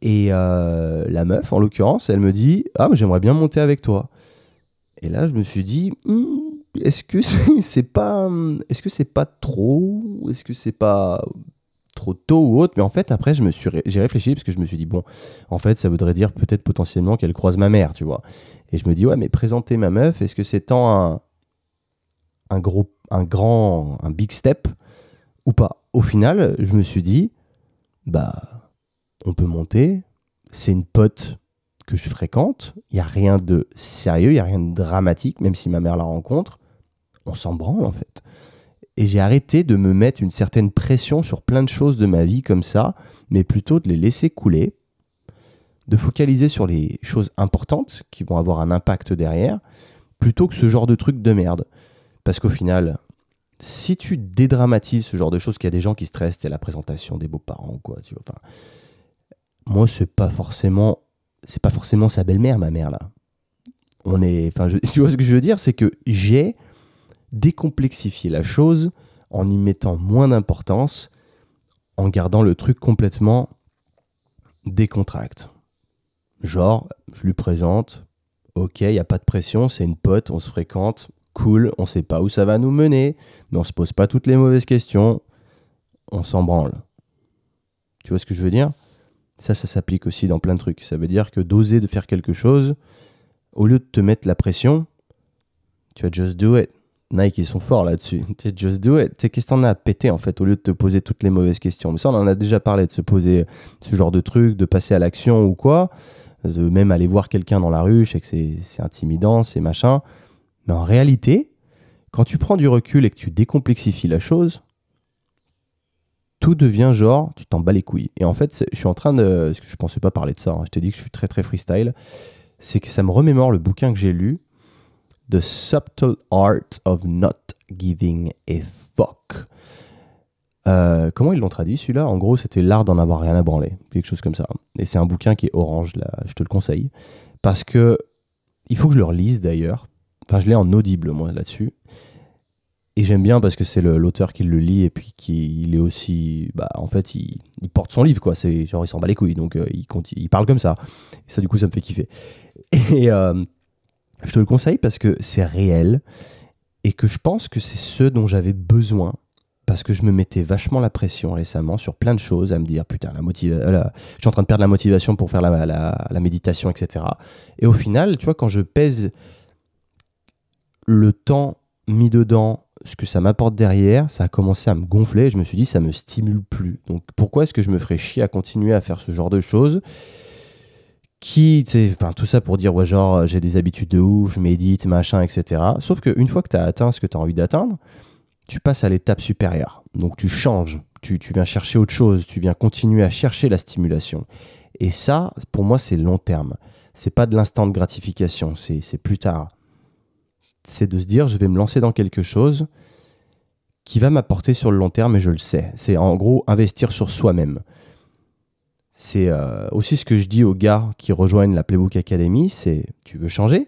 Et euh, la meuf, en l'occurrence, elle me dit Ah, j'aimerais bien monter avec toi. Et là, je me suis dit hmm, <laughs> Est-ce que c'est pas, trop Est-ce que c'est pas trop tôt ou autre? Mais en fait, après, j'ai réfléchi parce que je me suis dit bon, en fait, ça voudrait dire peut-être potentiellement qu'elle croise ma mère, tu vois. Et je me dis ouais, mais présenter ma meuf, est-ce que c'est tant un, un gros, un grand, un big step ou pas? Au final, je me suis dit bah, on peut monter. C'est une pote que je fréquente. Il n'y a rien de sérieux, il n'y a rien de dramatique, même si ma mère la rencontre. On s'en branle en fait. Et j'ai arrêté de me mettre une certaine pression sur plein de choses de ma vie comme ça, mais plutôt de les laisser couler, de focaliser sur les choses importantes qui vont avoir un impact derrière, plutôt que ce genre de truc de merde. Parce qu'au final, si tu dédramatises ce genre de choses, qu'il y a des gens qui stressent, c'est la présentation des beaux-parents, quoi. Tu vois, enfin, moi, c'est pas forcément, c'est pas forcément sa belle-mère, ma mère là. On est, enfin, <laughs> tu vois ce que je veux dire, c'est que j'ai décomplexifié la chose en y mettant moins d'importance, en gardant le truc complètement décontracte. Genre, je lui présente, ok, il n'y a pas de pression, c'est une pote, on se fréquente, cool, on sait pas où ça va nous mener, mais on se pose pas toutes les mauvaises questions, on s'en branle. Tu vois ce que je veux dire? Ça, ça s'applique aussi dans plein de trucs. Ça veut dire que d'oser de faire quelque chose, au lieu de te mettre la pression, tu vas just do it. Nike, ils sont forts là-dessus. <laughs> Just do it. Qu'est-ce que t'en as à péter en fait, au lieu de te poser toutes les mauvaises questions? Mais ça, on en a déjà parlé, de se poser ce genre de trucs, de passer à l'action ou quoi. De même aller voir quelqu'un dans la rue, je sais que c'est intimidant, c'est machin. Mais en réalité, quand tu prends du recul et que tu décomplexifies la chose, tout devient genre, tu t'en bats les couilles. Et en fait, je suis en train de. Parce que je pensais pas parler de ça, hein, je t'ai dit que je suis très très freestyle. C'est que ça me remémore le bouquin que j'ai lu, The Subtle Art of Not Giving a Fuck. Euh, comment ils l'ont traduit celui-là? En gros, c'était l'art d'en avoir rien à branler, quelque chose comme ça. Et c'est un bouquin qui est orange, là, je te le conseille. Parce que, il faut que je le relise d'ailleurs. Enfin, je l'ai en audible, moi, là-dessus. Et j'aime bien parce que c'est l'auteur qui le lit et puis qui il est aussi. Bah, en fait, il, porte son livre, quoi. Genre, il s'en bat les couilles. Donc, euh, il, il parle comme ça. Et ça, du coup, ça me fait kiffer. Et euh, je te le conseille parce que c'est réel et que je pense que c'est ce dont j'avais besoin parce que je me mettais vachement la pression récemment sur plein de choses, à me dire putain, la motivation, euh, je suis en train de perdre la motivation pour faire la, la, méditation, etc. Et au final, tu vois, quand je pèse le temps mis dedans, ce que ça m'apporte derrière, ça a commencé à me gonfler. je me suis dit, ça me stimule plus. Donc pourquoi est-ce que je me ferais chier à continuer à faire ce genre de choses qui, enfin tout ça pour dire, ouais, genre, j'ai des habitudes de ouf, médite, machin, etc. Sauf qu'une fois que tu as atteint ce que tu as envie d'atteindre, tu passes à l'étape supérieure. Donc tu changes, tu, tu, viens chercher autre chose, tu viens continuer à chercher la stimulation. Et ça, pour moi, c'est long terme. C'est pas de l'instant de gratification, c'est plus tard. C'est de se dire, je vais me lancer dans quelque chose qui va m'apporter sur le long terme et je le sais. C'est en gros investir sur soi-même. C'est euh, aussi ce que je dis aux gars qui rejoignent la Playbook Academy, c'est tu veux changer?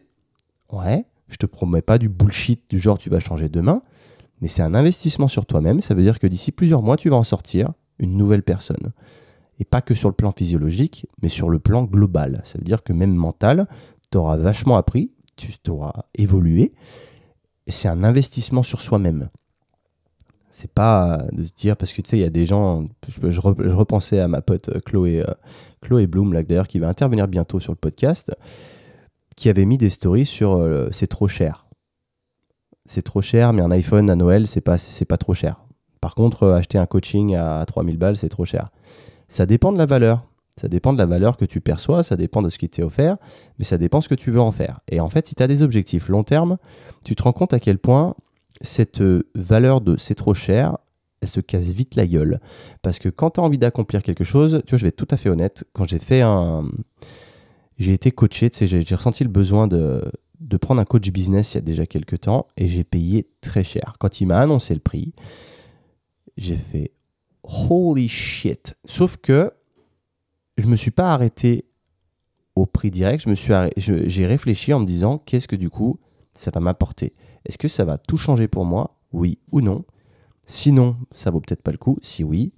Ouais, je te promets pas du bullshit du genre tu vas changer demain, mais c'est un investissement sur toi-même, ça veut dire que d'ici plusieurs mois, tu vas en sortir une nouvelle personne. Et pas que sur le plan physiologique, mais sur le plan global. Ça veut dire que même mental, tu auras vachement appris, tu t'auras évolué, c'est un investissement sur soi-même c'est pas de dire parce que tu sais il y a des gens je, repensais à ma pote euh, Chloé euh, Chloé Bloom d'ailleurs qui va intervenir bientôt sur le podcast qui avait mis des stories sur euh, c'est trop cher. C'est trop cher mais un iPhone à Noël c'est pas c'est pas trop cher. Par contre acheter un coaching à 3000 balles c'est trop cher. Ça dépend de la valeur. Ça dépend de la valeur que tu perçois, ça dépend de ce qui t'est offert, mais ça dépend de ce que tu veux en faire. Et en fait, si tu as des objectifs long terme, tu te rends compte à quel point cette euh, valeur de c'est trop cher, elle se casse vite la gueule. Parce que quand tu as envie d'accomplir quelque chose, tu vois, je vais être tout à fait honnête, quand j'ai fait un. J'ai été coaché, tu sais, j'ai ressenti le besoin de, de prendre un coach business il y a déjà quelques temps et j'ai payé très cher. Quand il m'a annoncé le prix, j'ai fait holy shit. Sauf que je me suis pas arrêté au prix direct, j'ai réfléchi en me disant qu'est-ce que du coup ça va m'apporter? Est-ce que ça va tout changer pour moi Oui ou non? Sinon, ça vaut peut-être pas le coup. Si oui,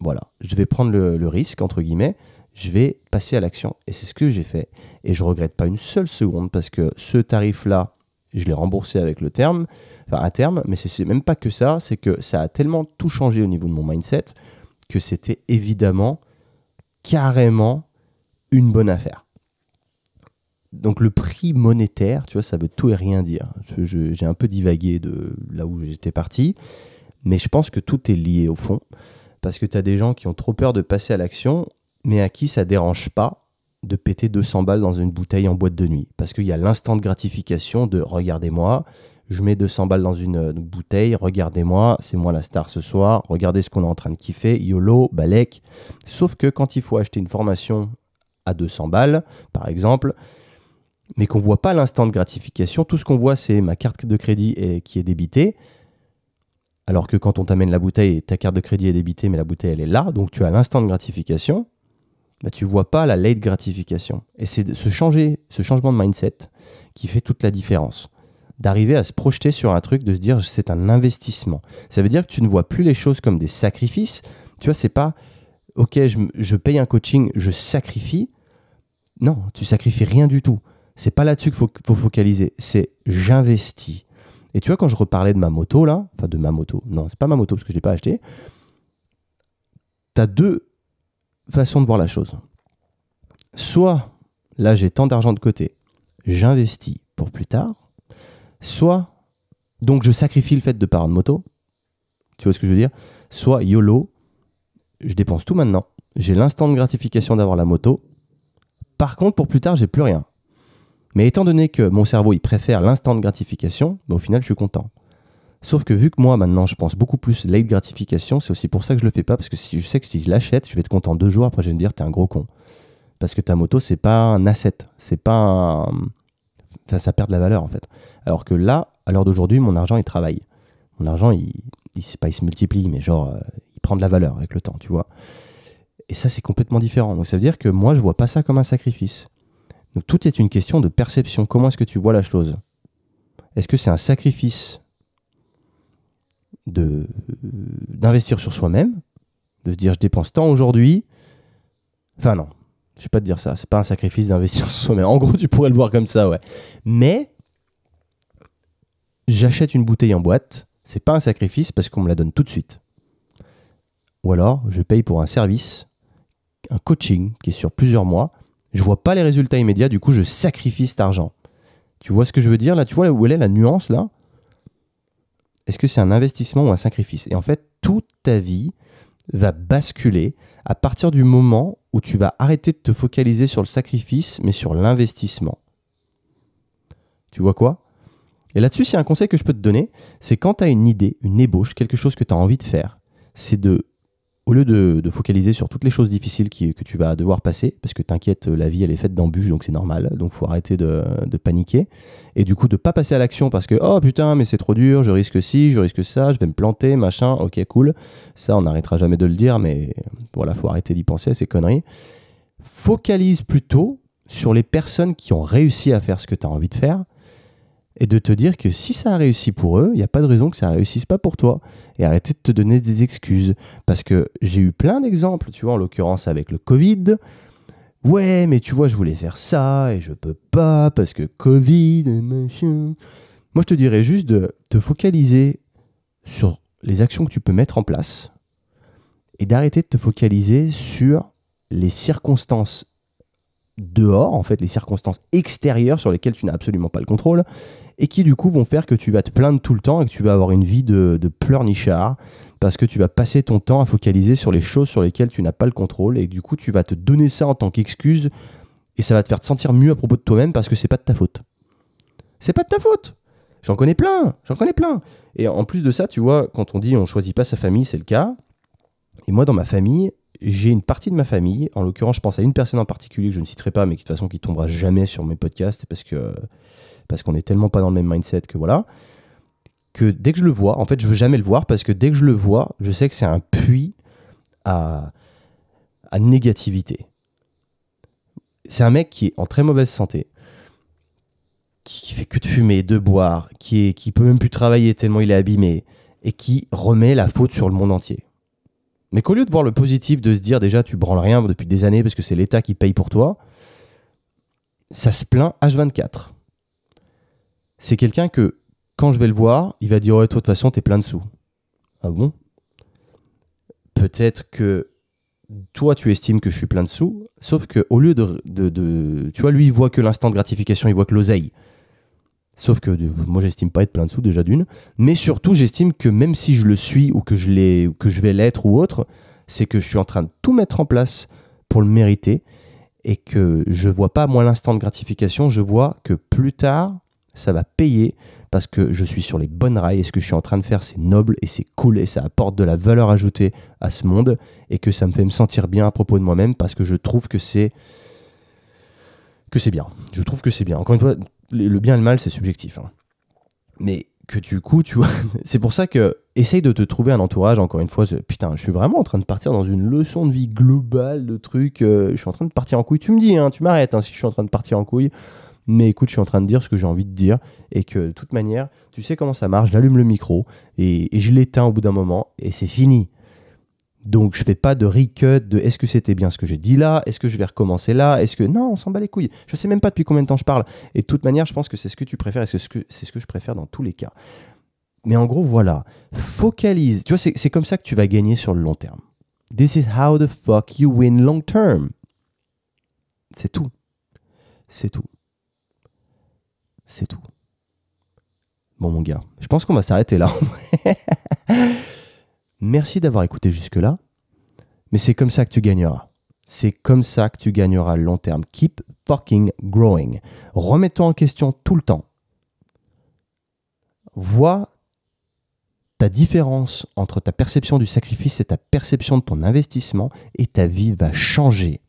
voilà, je vais prendre le, risque, entre guillemets, je vais passer à l'action. Et c'est ce que j'ai fait. Et je regrette pas une seule seconde parce que ce tarif-là, je l'ai remboursé avec le terme, enfin à terme, mais c'est même pas que ça, c'est que ça a tellement tout changé au niveau de mon mindset que c'était évidemment carrément une bonne affaire donc le prix monétaire, tu vois, ça veut tout et rien dire. J'ai un peu divagué de là où j'étais parti, mais je pense que tout est lié au fond, parce que tu as des gens qui ont trop peur de passer à l'action, mais à qui ça dérange pas de péter 200 balles dans une bouteille en boîte de nuit, parce qu'il y a l'instant de gratification de regardez-moi, je mets 200 balles dans une, bouteille, regardez-moi, c'est moi la star ce soir, regardez ce qu'on est en train de kiffer, YOLO, Balek. Sauf que quand il faut acheter une formation à 200 balles, par exemple, mais qu'on voit pas l'instant de gratification. Tout ce qu'on voit, c'est ma carte de crédit qui est débitée. Alors que quand on t'amène la bouteille, ta carte de crédit est débitée, mais la bouteille, elle est là. Donc tu as l'instant de gratification. Bah, tu vois pas la late gratification. Et c'est ce, changer, ce changement de mindset qui fait toute la différence. D'arriver à se projeter sur un truc, de se dire c'est un investissement. Ça veut dire que tu ne vois plus les choses comme des sacrifices. Tu vois, c'est pas ok, je, je paye un coaching, je sacrifie. Non, tu sacrifies rien du tout. C'est pas là-dessus qu'il faut, focaliser. C'est j'investis. Et tu vois, quand je reparlais de ma moto, là, enfin de ma moto, non, c'est pas ma moto parce que je l'ai pas acheté, tu as deux façons de voir la chose. Soit, là, j'ai tant d'argent de côté, j'investis pour plus tard. Soit, Donc je sacrifie le fait de pas avoir de moto. Tu vois ce que je veux dire? Soit YOLO, je dépense tout maintenant. J'ai l'instant de gratification d'avoir la moto. Par contre, pour plus tard, j'ai plus rien. Mais étant donné que mon cerveau, il préfère l'instant de gratification, bah, au final, je suis content. Sauf que vu que moi, maintenant, je pense beaucoup plus late gratification, c'est aussi pour ça que je le fais pas, parce que si je sais que si je l'achète, je vais être content deux jours, après je vais me dire, t'es un gros con. Parce que ta moto, c'est pas un asset, c'est pas un... Enfin, ça perd de la valeur, en fait. Alors que là, à l'heure d'aujourd'hui, mon argent, il travaille. Mon argent, il, pas, il se multiplie, mais genre, euh, il prend de la valeur avec le temps, tu vois. Et ça, c'est complètement différent. Donc ça veut dire que moi, je vois pas ça comme un sacrifice. Donc tout est une question de perception. Comment est-ce que tu vois la chose? Est-ce que c'est un sacrifice de d'investir sur soi-même, de se dire je dépense tant aujourd'hui? Enfin non, je vais pas te dire ça. C'est pas un sacrifice d'investir <laughs> sur soi-même. En gros, tu pourrais le voir comme ça, ouais. Mais j'achète une bouteille en boîte. C'est pas un sacrifice parce qu'on me la donne tout de suite. Ou alors, je paye pour un service, un coaching qui est sur plusieurs mois. Je vois pas les résultats immédiats, du coup, je sacrifie cet argent. Tu vois ce que je veux dire là? Tu vois où est la nuance là? Est-ce que c'est un investissement ou un sacrifice? Et en fait, toute ta vie va basculer à partir du moment où tu vas arrêter de te focaliser sur le sacrifice, mais sur l'investissement. Tu vois quoi? Et là-dessus, c'est un conseil que je peux te donner, c'est quand tu as une idée, une ébauche, quelque chose que tu as envie de faire, c'est de au lieu de, focaliser sur toutes les choses difficiles que tu vas devoir passer, parce que t'inquiète, la vie elle est faite d'embûches, donc c'est normal, donc faut arrêter de, paniquer, et du coup de pas passer à l'action parce que oh putain mais c'est trop dur, je risque ci, je risque ça, je vais me planter, machin, ok cool, ça on n'arrêtera jamais de le dire, mais voilà, faut arrêter d'y penser à ces conneries. Focalise plutôt sur les personnes qui ont réussi à faire ce que tu as envie de faire, et de te dire que si ça a réussi pour eux, il n'y a pas de raison que ça ne réussisse pas pour toi. Et arrêter de te donner des excuses. Parce que j'ai eu plein d'exemples, tu vois, en l'occurrence avec le Covid. Ouais, mais tu vois, je voulais faire ça et je peux pas parce que Covid machin. Moi, je te dirais juste de te focaliser sur les actions que tu peux mettre en place et d'arrêter de te focaliser sur les circonstances dehors, en fait, les circonstances extérieures sur lesquelles tu n'as absolument pas le contrôle, et qui du coup vont faire que tu vas te plaindre tout le temps et que tu vas avoir une vie de, pleurnichard, parce que tu vas passer ton temps à focaliser sur les choses sur lesquelles tu n'as pas le contrôle, et du coup tu vas te donner ça en tant qu'excuse, et ça va te faire te sentir mieux à propos de toi-même parce que c'est pas de ta faute. C'est pas de ta faute J'en connais plein, j'en connais plein. Et en plus de ça, tu vois, quand on dit on choisit pas sa famille, c'est le cas. Et moi, dans ma famille, j'ai une partie de ma famille, en l'occurrence, je pense à une personne en particulier que je ne citerai pas, mais qui de toute façon qui tombera jamais sur mes podcasts parce que parce qu'on est tellement pas dans le même mindset que voilà, que dès que je le vois, en fait, je veux jamais le voir parce que dès que je le vois, je sais que c'est un puits à, à négativité. C'est un mec qui est en très mauvaise santé, qui fait que de fumer, de boire, qui est, qui peut même plus travailler tellement il est abîmé et qui remet la faute sur le monde entier. Mais qu'au lieu de voir le positif, de se dire déjà tu branles rien depuis des années parce que c'est l'État qui paye pour toi, ça se plaint H24. C'est quelqu'un que quand je vais le voir, il va dire ouais, toi de toute façon t'es plein de sous. Ah bon? Peut-être que toi tu estimes que je suis plein de sous, sauf que au lieu de, de tu vois lui il voit que l'instant de gratification, il voit que l'oseille. Sauf que moi, j'estime pas être plein de sous déjà d'une. Mais surtout, j'estime que même si je le suis ou que je, que je vais l'être ou autre, c'est que je suis en train de tout mettre en place pour le mériter et que je vois pas, moi, l'instant de gratification. Je vois que plus tard, ça va payer parce que je suis sur les bonnes rails et ce que je suis en train de faire, c'est noble et c'est cool et ça apporte de la valeur ajoutée à ce monde et que ça me fait me sentir bien à propos de moi-même parce que je trouve que c'est que c'est bien. Je trouve que c'est bien. Encore une fois, le bien et le mal, c'est subjectif. Hein. Mais que du coup, tu vois, <laughs> c'est pour ça que essaye de te trouver un entourage, encore une fois, putain, je suis vraiment en train de partir dans une leçon de vie globale de trucs, euh, je suis en train de partir en couille, tu me dis, hein, tu m'arrêtes hein, si je suis en train de partir en couille, mais écoute, je suis en train de dire ce que j'ai envie de dire, et que de toute manière, tu sais comment ça marche, j'allume le micro, et je l'éteins au bout d'un moment, et c'est fini. Donc je fais pas de recut de est-ce que c'était bien ce que j'ai dit là, est-ce que je vais recommencer là, est-ce que non, on s'en bat les couilles. Je sais même pas depuis combien de temps je parle. Et de toute manière, je pense que c'est ce que tu préfères et c'est ce que c'est ce que je préfère dans tous les cas. Mais en gros, voilà, focalise. Tu vois, c'est comme ça que tu vas gagner sur le long terme. This is how the fuck you win long term. C'est tout. C'est tout. C'est tout. Bon, mon gars. Je pense qu'on va s'arrêter là. <laughs> Merci d'avoir écouté jusque-là. Mais c'est comme ça que tu gagneras. C'est comme ça que tu gagneras le long terme. Keep fucking growing. Remets-toi en question tout le temps. Vois ta différence entre ta perception du sacrifice et ta perception de ton investissement et ta vie va changer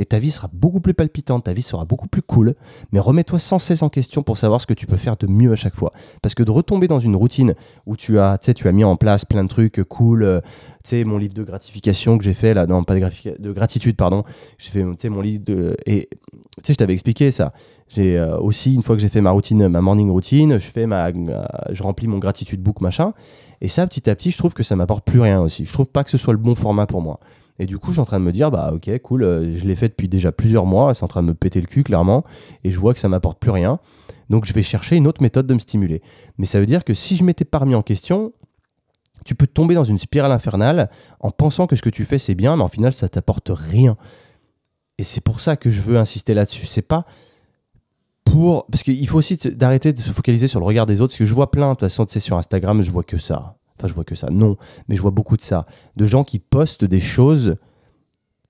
et ta vie sera beaucoup plus palpitante, ta vie sera beaucoup plus cool, mais remets-toi sans cesse en question pour savoir ce que tu peux faire de mieux à chaque fois. Parce que de retomber dans une routine où tu as, tu as mis en place plein de trucs cool, euh, tu sais, mon livre de gratification que j'ai fait là, non, pas de, de gratitude, pardon, j'ai fait, mon livre de. Et tu sais, je t'avais expliqué ça. J'ai euh, aussi, une fois que j'ai fait ma routine, ma morning routine, je fais ma, je remplis mon gratitude book, machin. Et ça, petit à petit, je trouve que ça m'apporte plus rien aussi. Je trouve pas que ce soit le bon format pour moi. Et du coup, je suis en train de me dire, bah ok, cool, euh, je l'ai fait depuis déjà plusieurs mois, c'est en train de me péter le cul, clairement, et je vois que ça m'apporte plus rien. Donc je vais chercher une autre méthode de me stimuler. Mais ça veut dire que si je m'étais pas remis en question, tu peux tomber dans une spirale infernale en pensant que ce que tu fais c'est bien, mais en final ça t'apporte rien. Et c'est pour ça que je veux insister là-dessus. C'est pas pour. Parce qu'il faut aussi d'arrêter de se focaliser sur le regard des autres. Parce que je vois plein, de toute façon, tu sais, sur Instagram, je vois que ça. Enfin, je vois que ça. Non, mais je vois beaucoup de ça. De gens qui postent des choses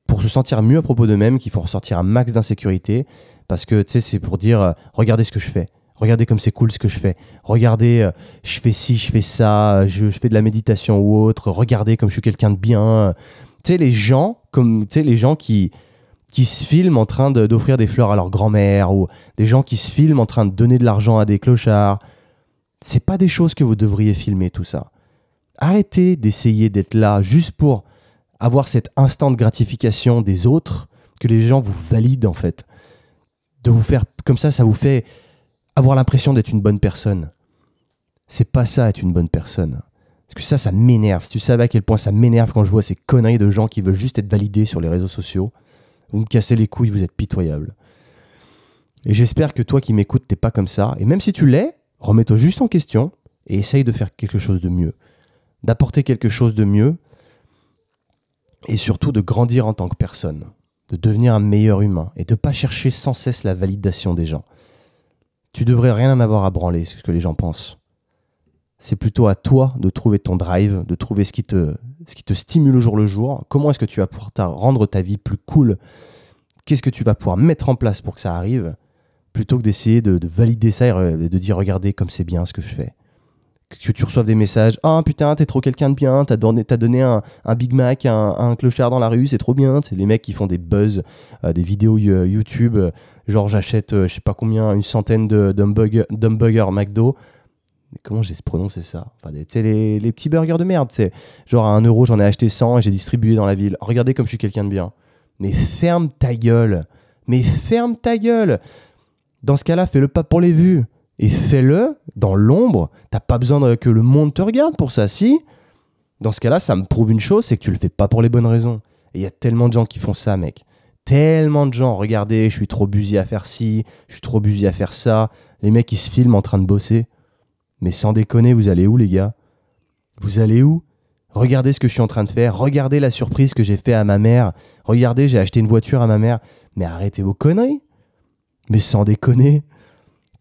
pour se sentir mieux à propos d'eux-mêmes, qui font ressortir un max d'insécurité. Parce que, tu sais, c'est pour dire euh, regardez ce que je fais. Regardez comme c'est cool ce que je fais. Regardez, euh, je fais ci, je fais ça, je, fais de la méditation ou autre. Regardez comme je suis quelqu'un de bien. Tu sais, les gens, comme, tu sais, les gens qui, qui se filment en train d'offrir des fleurs à leur grand-mère ou des gens qui se filment en train de donner de l'argent à des clochards. C'est pas des choses que vous devriez filmer, tout ça arrêtez d'essayer d'être là juste pour avoir cet instant de gratification des autres, que les gens vous valident en fait. De vous faire comme ça, ça vous fait avoir l'impression d'être une bonne personne. C'est pas ça être une bonne personne. Parce que ça, ça m'énerve. Si tu savais à quel point ça m'énerve quand je vois ces conneries de gens qui veulent juste être validés sur les réseaux sociaux, vous me cassez les couilles, vous êtes pitoyable. Et j'espère que toi qui m'écoutes, t'es pas comme ça. Et même si tu l'es, remets-toi juste en question et essaye de faire quelque chose de mieux d'apporter quelque chose de mieux et surtout de grandir en tant que personne, de devenir un meilleur humain et de ne pas chercher sans cesse la validation des gens. Tu devrais rien en avoir à branler, c'est ce que les gens pensent. C'est plutôt à toi de trouver ton drive, de trouver ce qui te, stimule au jour le jour. Comment est-ce que tu vas pouvoir rendre ta vie plus cool? Qu'est-ce que tu vas pouvoir mettre en place pour que ça arrive? Plutôt que d'essayer de, de, valider ça et de dire regardez comme c'est bien ce que je fais que tu reçoives des messages Ah oh, putain, t'es trop quelqu'un de bien, t'as donné, as donné un, Big Mac un, clochard dans la rue, c'est trop bien. C'est les mecs qui font des buzz, euh, des vidéos YouTube, euh, genre j'achète euh, je sais pas combien, une centaine de d'hamburgers McDo. Comment j'ai prononcé ça? Enfin, les, les, petits burgers de merde, c'est genre à 1 euro, j'en ai acheté 100 et j'ai distribué dans la ville. Regardez comme je suis quelqu'un de bien. Mais ferme ta gueule. Mais ferme ta gueule. Dans ce cas-là, fais le pas pour les vues et fais-le dans l'ombre. T'as pas besoin que le monde te regarde pour ça. Si, dans ce cas-là, ça me prouve une chose, c'est que tu le fais pas pour les bonnes raisons. Et il y a tellement de gens qui font ça, mec. Tellement de gens, regardez, je suis trop busy à faire ci, je suis trop busy à faire ça. Les mecs, ils se filment en train de bosser. Mais sans déconner, vous allez où, les gars? Vous allez où? Regardez ce que je suis en train de faire. Regardez la surprise que j'ai fait à ma mère. Regardez, j'ai acheté une voiture à ma mère. Mais arrêtez vos conneries. Mais sans déconner.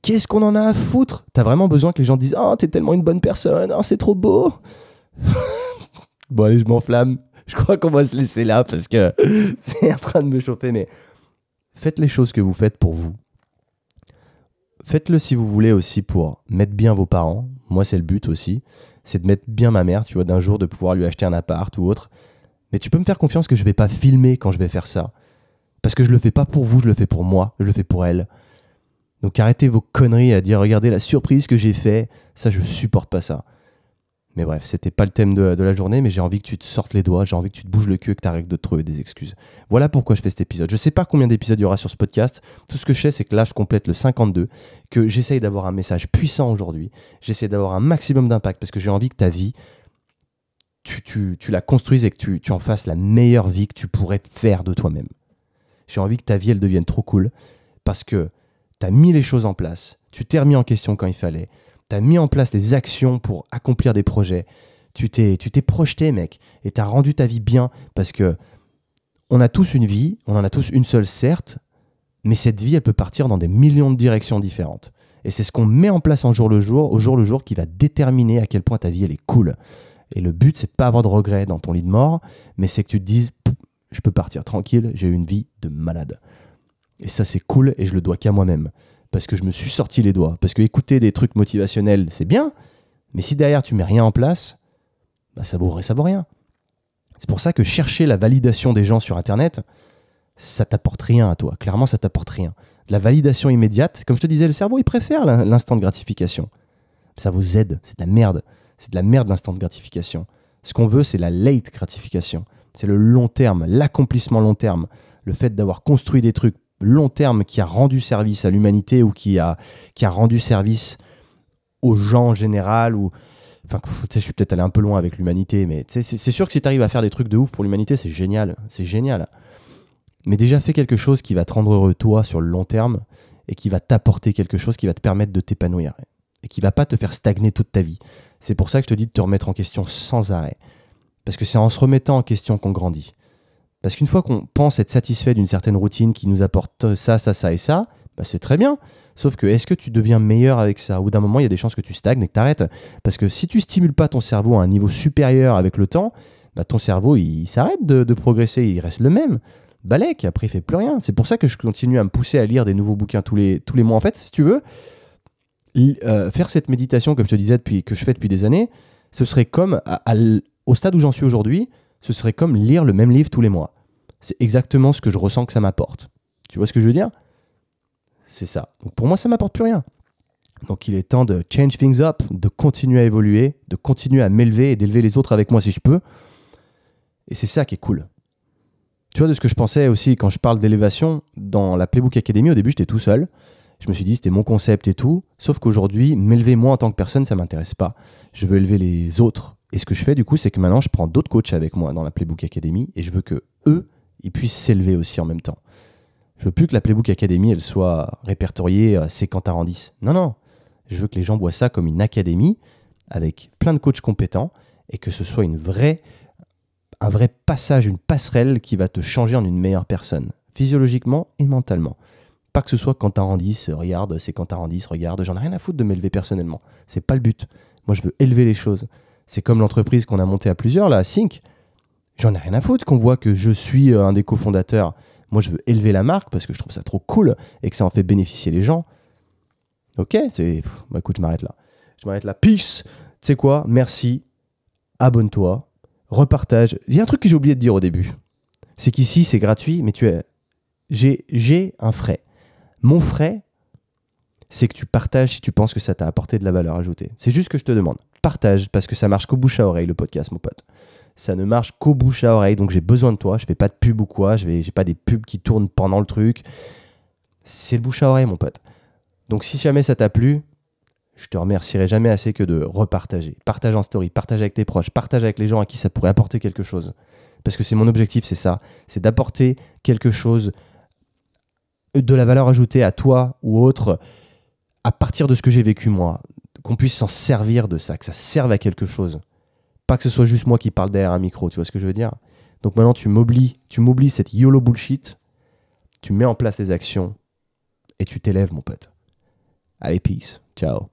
Qu'est-ce qu'on en a à foutre? T'as vraiment besoin que les gens disent Oh, t'es tellement une bonne personne, oh, c'est trop beau <laughs> Bon, allez, je m'enflamme. Je crois qu'on va se laisser là parce que <laughs> c'est en train de me chauffer. Mais faites les choses que vous faites pour vous. Faites-le si vous voulez aussi pour mettre bien vos parents. Moi, c'est le but aussi. C'est de mettre bien ma mère, tu vois, d'un jour de pouvoir lui acheter un appart ou autre. Mais tu peux me faire confiance que je vais pas filmer quand je vais faire ça. Parce que je le fais pas pour vous, je le fais pour moi, je le fais pour elle. Donc arrêtez vos conneries à dire regardez la surprise que j'ai fait. Ça, je supporte pas ça. Mais bref, c'était pas le thème de, la journée, mais j'ai envie que tu te sortes les doigts, j'ai envie que tu te bouges le cul et que tu arrêtes de trouver des excuses. Voilà pourquoi je fais cet épisode. Je sais pas combien d'épisodes il y aura sur ce podcast. Tout ce que je sais, c'est que là, je complète le 52, que j'essaye d'avoir un message puissant aujourd'hui. J'essaie d'avoir un maximum d'impact parce que j'ai envie que ta vie, tu, la construises et que tu, tu en fasses la meilleure vie que tu pourrais faire de toi-même. J'ai envie que ta vie, elle devienne trop cool parce que tu mis les choses en place, tu t'es remis en question quand il fallait, tu as mis en place des actions pour accomplir des projets, tu t'es, tu t'es projeté, mec, et tu as rendu ta vie bien parce que on a tous une vie, on en a tous une seule, certes, mais cette vie, elle peut partir dans des millions de directions différentes. Et c'est ce qu'on met en place en jour le jour, au jour le jour, qui va déterminer à quel point ta vie elle est cool. Et le but, c'est de pas avoir de regrets dans ton lit de mort, mais c'est que tu te dises, je peux partir tranquille, j'ai eu une vie de malade. Et ça, c'est cool et je le dois qu'à moi-même. Parce que je me suis sorti les doigts. Parce que écouter des trucs motivationnels, c'est bien, mais si derrière tu mets rien en place, bah ça vaut, vaut rien. C'est pour ça que chercher la validation des gens sur Internet, ça t'apporte rien à toi. Clairement, ça t'apporte rien. De la validation immédiate, comme je te disais, le cerveau, il préfère l'instant de gratification. Ça vous aide, c'est de la merde. C'est de la merde l'instant de gratification. Ce qu'on veut, c'est la late gratification. C'est le long terme, l'accomplissement long terme. Le fait d'avoir construit des trucs long terme qui a rendu service à l'humanité ou qui a, qui a rendu service aux gens en général ou enfin je suis peut-être allé un peu loin avec l'humanité mais c'est sûr que si tu arrives à faire des trucs de ouf pour l'humanité c'est génial c'est génial. Mais déjà fais quelque chose qui va te rendre heureux toi sur le long terme et qui va t'apporter quelque chose qui va te permettre de t'épanouir et qui va pas te faire stagner toute ta vie. C'est pour ça que je te dis de te remettre en question sans arrêt. Parce que c'est en se remettant en question qu'on grandit parce qu'une fois qu'on pense être satisfait d'une certaine routine qui nous apporte ça, ça, ça et ça, bah c'est très bien. Sauf que est-ce que tu deviens meilleur avec ça? Bout d'un moment, il y a des chances que tu stagnes et que tu arrêtes. Parce que si tu stimules pas ton cerveau à un niveau supérieur avec le temps, bah ton cerveau, il, s'arrête de, progresser, il reste le même. Balek, après, il fait plus rien. C'est pour ça que je continue à me pousser à lire des nouveaux bouquins tous les, tous les mois. En fait, si tu veux, euh, faire cette méditation, comme je te disais, depuis, que je fais depuis des années, ce serait comme, au stade où j'en suis aujourd'hui, ce serait comme lire le même livre tous les mois. C'est exactement ce que je ressens que ça m'apporte. Tu vois ce que je veux dire? C'est ça. Donc pour moi, ça m'apporte plus rien. Donc il est temps de change things up, de continuer à évoluer, de continuer à m'élever et d'élever les autres avec moi si je peux. Et c'est ça qui est cool. Tu vois, de ce que je pensais aussi quand je parle d'élévation, dans la Playbook Academy, au début, j'étais tout seul. Je me suis dit, c'était mon concept et tout. Sauf qu'aujourd'hui, m'élever moi en tant que personne, ça m'intéresse pas. Je veux élever les autres. Et ce que je fais, du coup, c'est que maintenant, je prends d'autres coachs avec moi dans la Playbook Academy et je veux que eux, ils puissent s'élever aussi en même temps. Je veux plus que la Playbook Academy, elle soit répertoriée à ces Non, non. Je veux que les gens voient ça comme une académie avec plein de coachs compétents et que ce soit une vraie, un vrai passage, une passerelle qui va te changer en une meilleure personne, physiologiquement et mentalement. Pas que ce soit quand Randis, regarde, c'est quand Randis, regarde, j'en ai rien à foutre de m'élever personnellement. C'est pas le but. Moi, je veux élever les choses. C'est comme l'entreprise qu'on a montée à plusieurs, là, Sync. J'en ai rien à foutre qu'on voit que je suis euh, un des cofondateurs. Moi, je veux élever la marque parce que je trouve ça trop cool et que ça en fait bénéficier les gens. Ok, c'est. Bah, écoute, je m'arrête là. Je m'arrête là. Peace. Tu sais quoi? Merci. Abonne-toi. Repartage. Il y a un truc que j'ai oublié de dire au début. C'est qu'ici, c'est gratuit, mais tu es. J'ai un frais. Mon frais, c'est que tu partages si tu penses que ça t'a apporté de la valeur ajoutée. C'est juste ce que je te demande. Partage parce que ça marche qu'au bouche à oreille le podcast, mon pote ça ne marche qu'au bouche à oreille. Donc j'ai besoin de toi. Je fais pas de pub ou quoi. Je n'ai pas des pubs qui tournent pendant le truc. C'est le bouche à oreille, mon pote. Donc si jamais ça t'a plu, je te remercierai jamais assez que de repartager. Partage en story, partage avec tes proches, partage avec les gens à qui ça pourrait apporter quelque chose. Parce que c'est mon objectif, c'est ça. C'est d'apporter quelque chose de la valeur ajoutée à toi ou autre à partir de ce que j'ai vécu moi. Qu'on puisse s'en servir de ça, que ça serve à quelque chose. Pas que ce soit juste moi qui parle derrière un micro, tu vois ce que je veux dire? Donc maintenant, tu m'oublies, tu m'oublies cette YOLO bullshit, tu mets en place des actions et tu t'élèves, mon pote. Allez, peace. Ciao.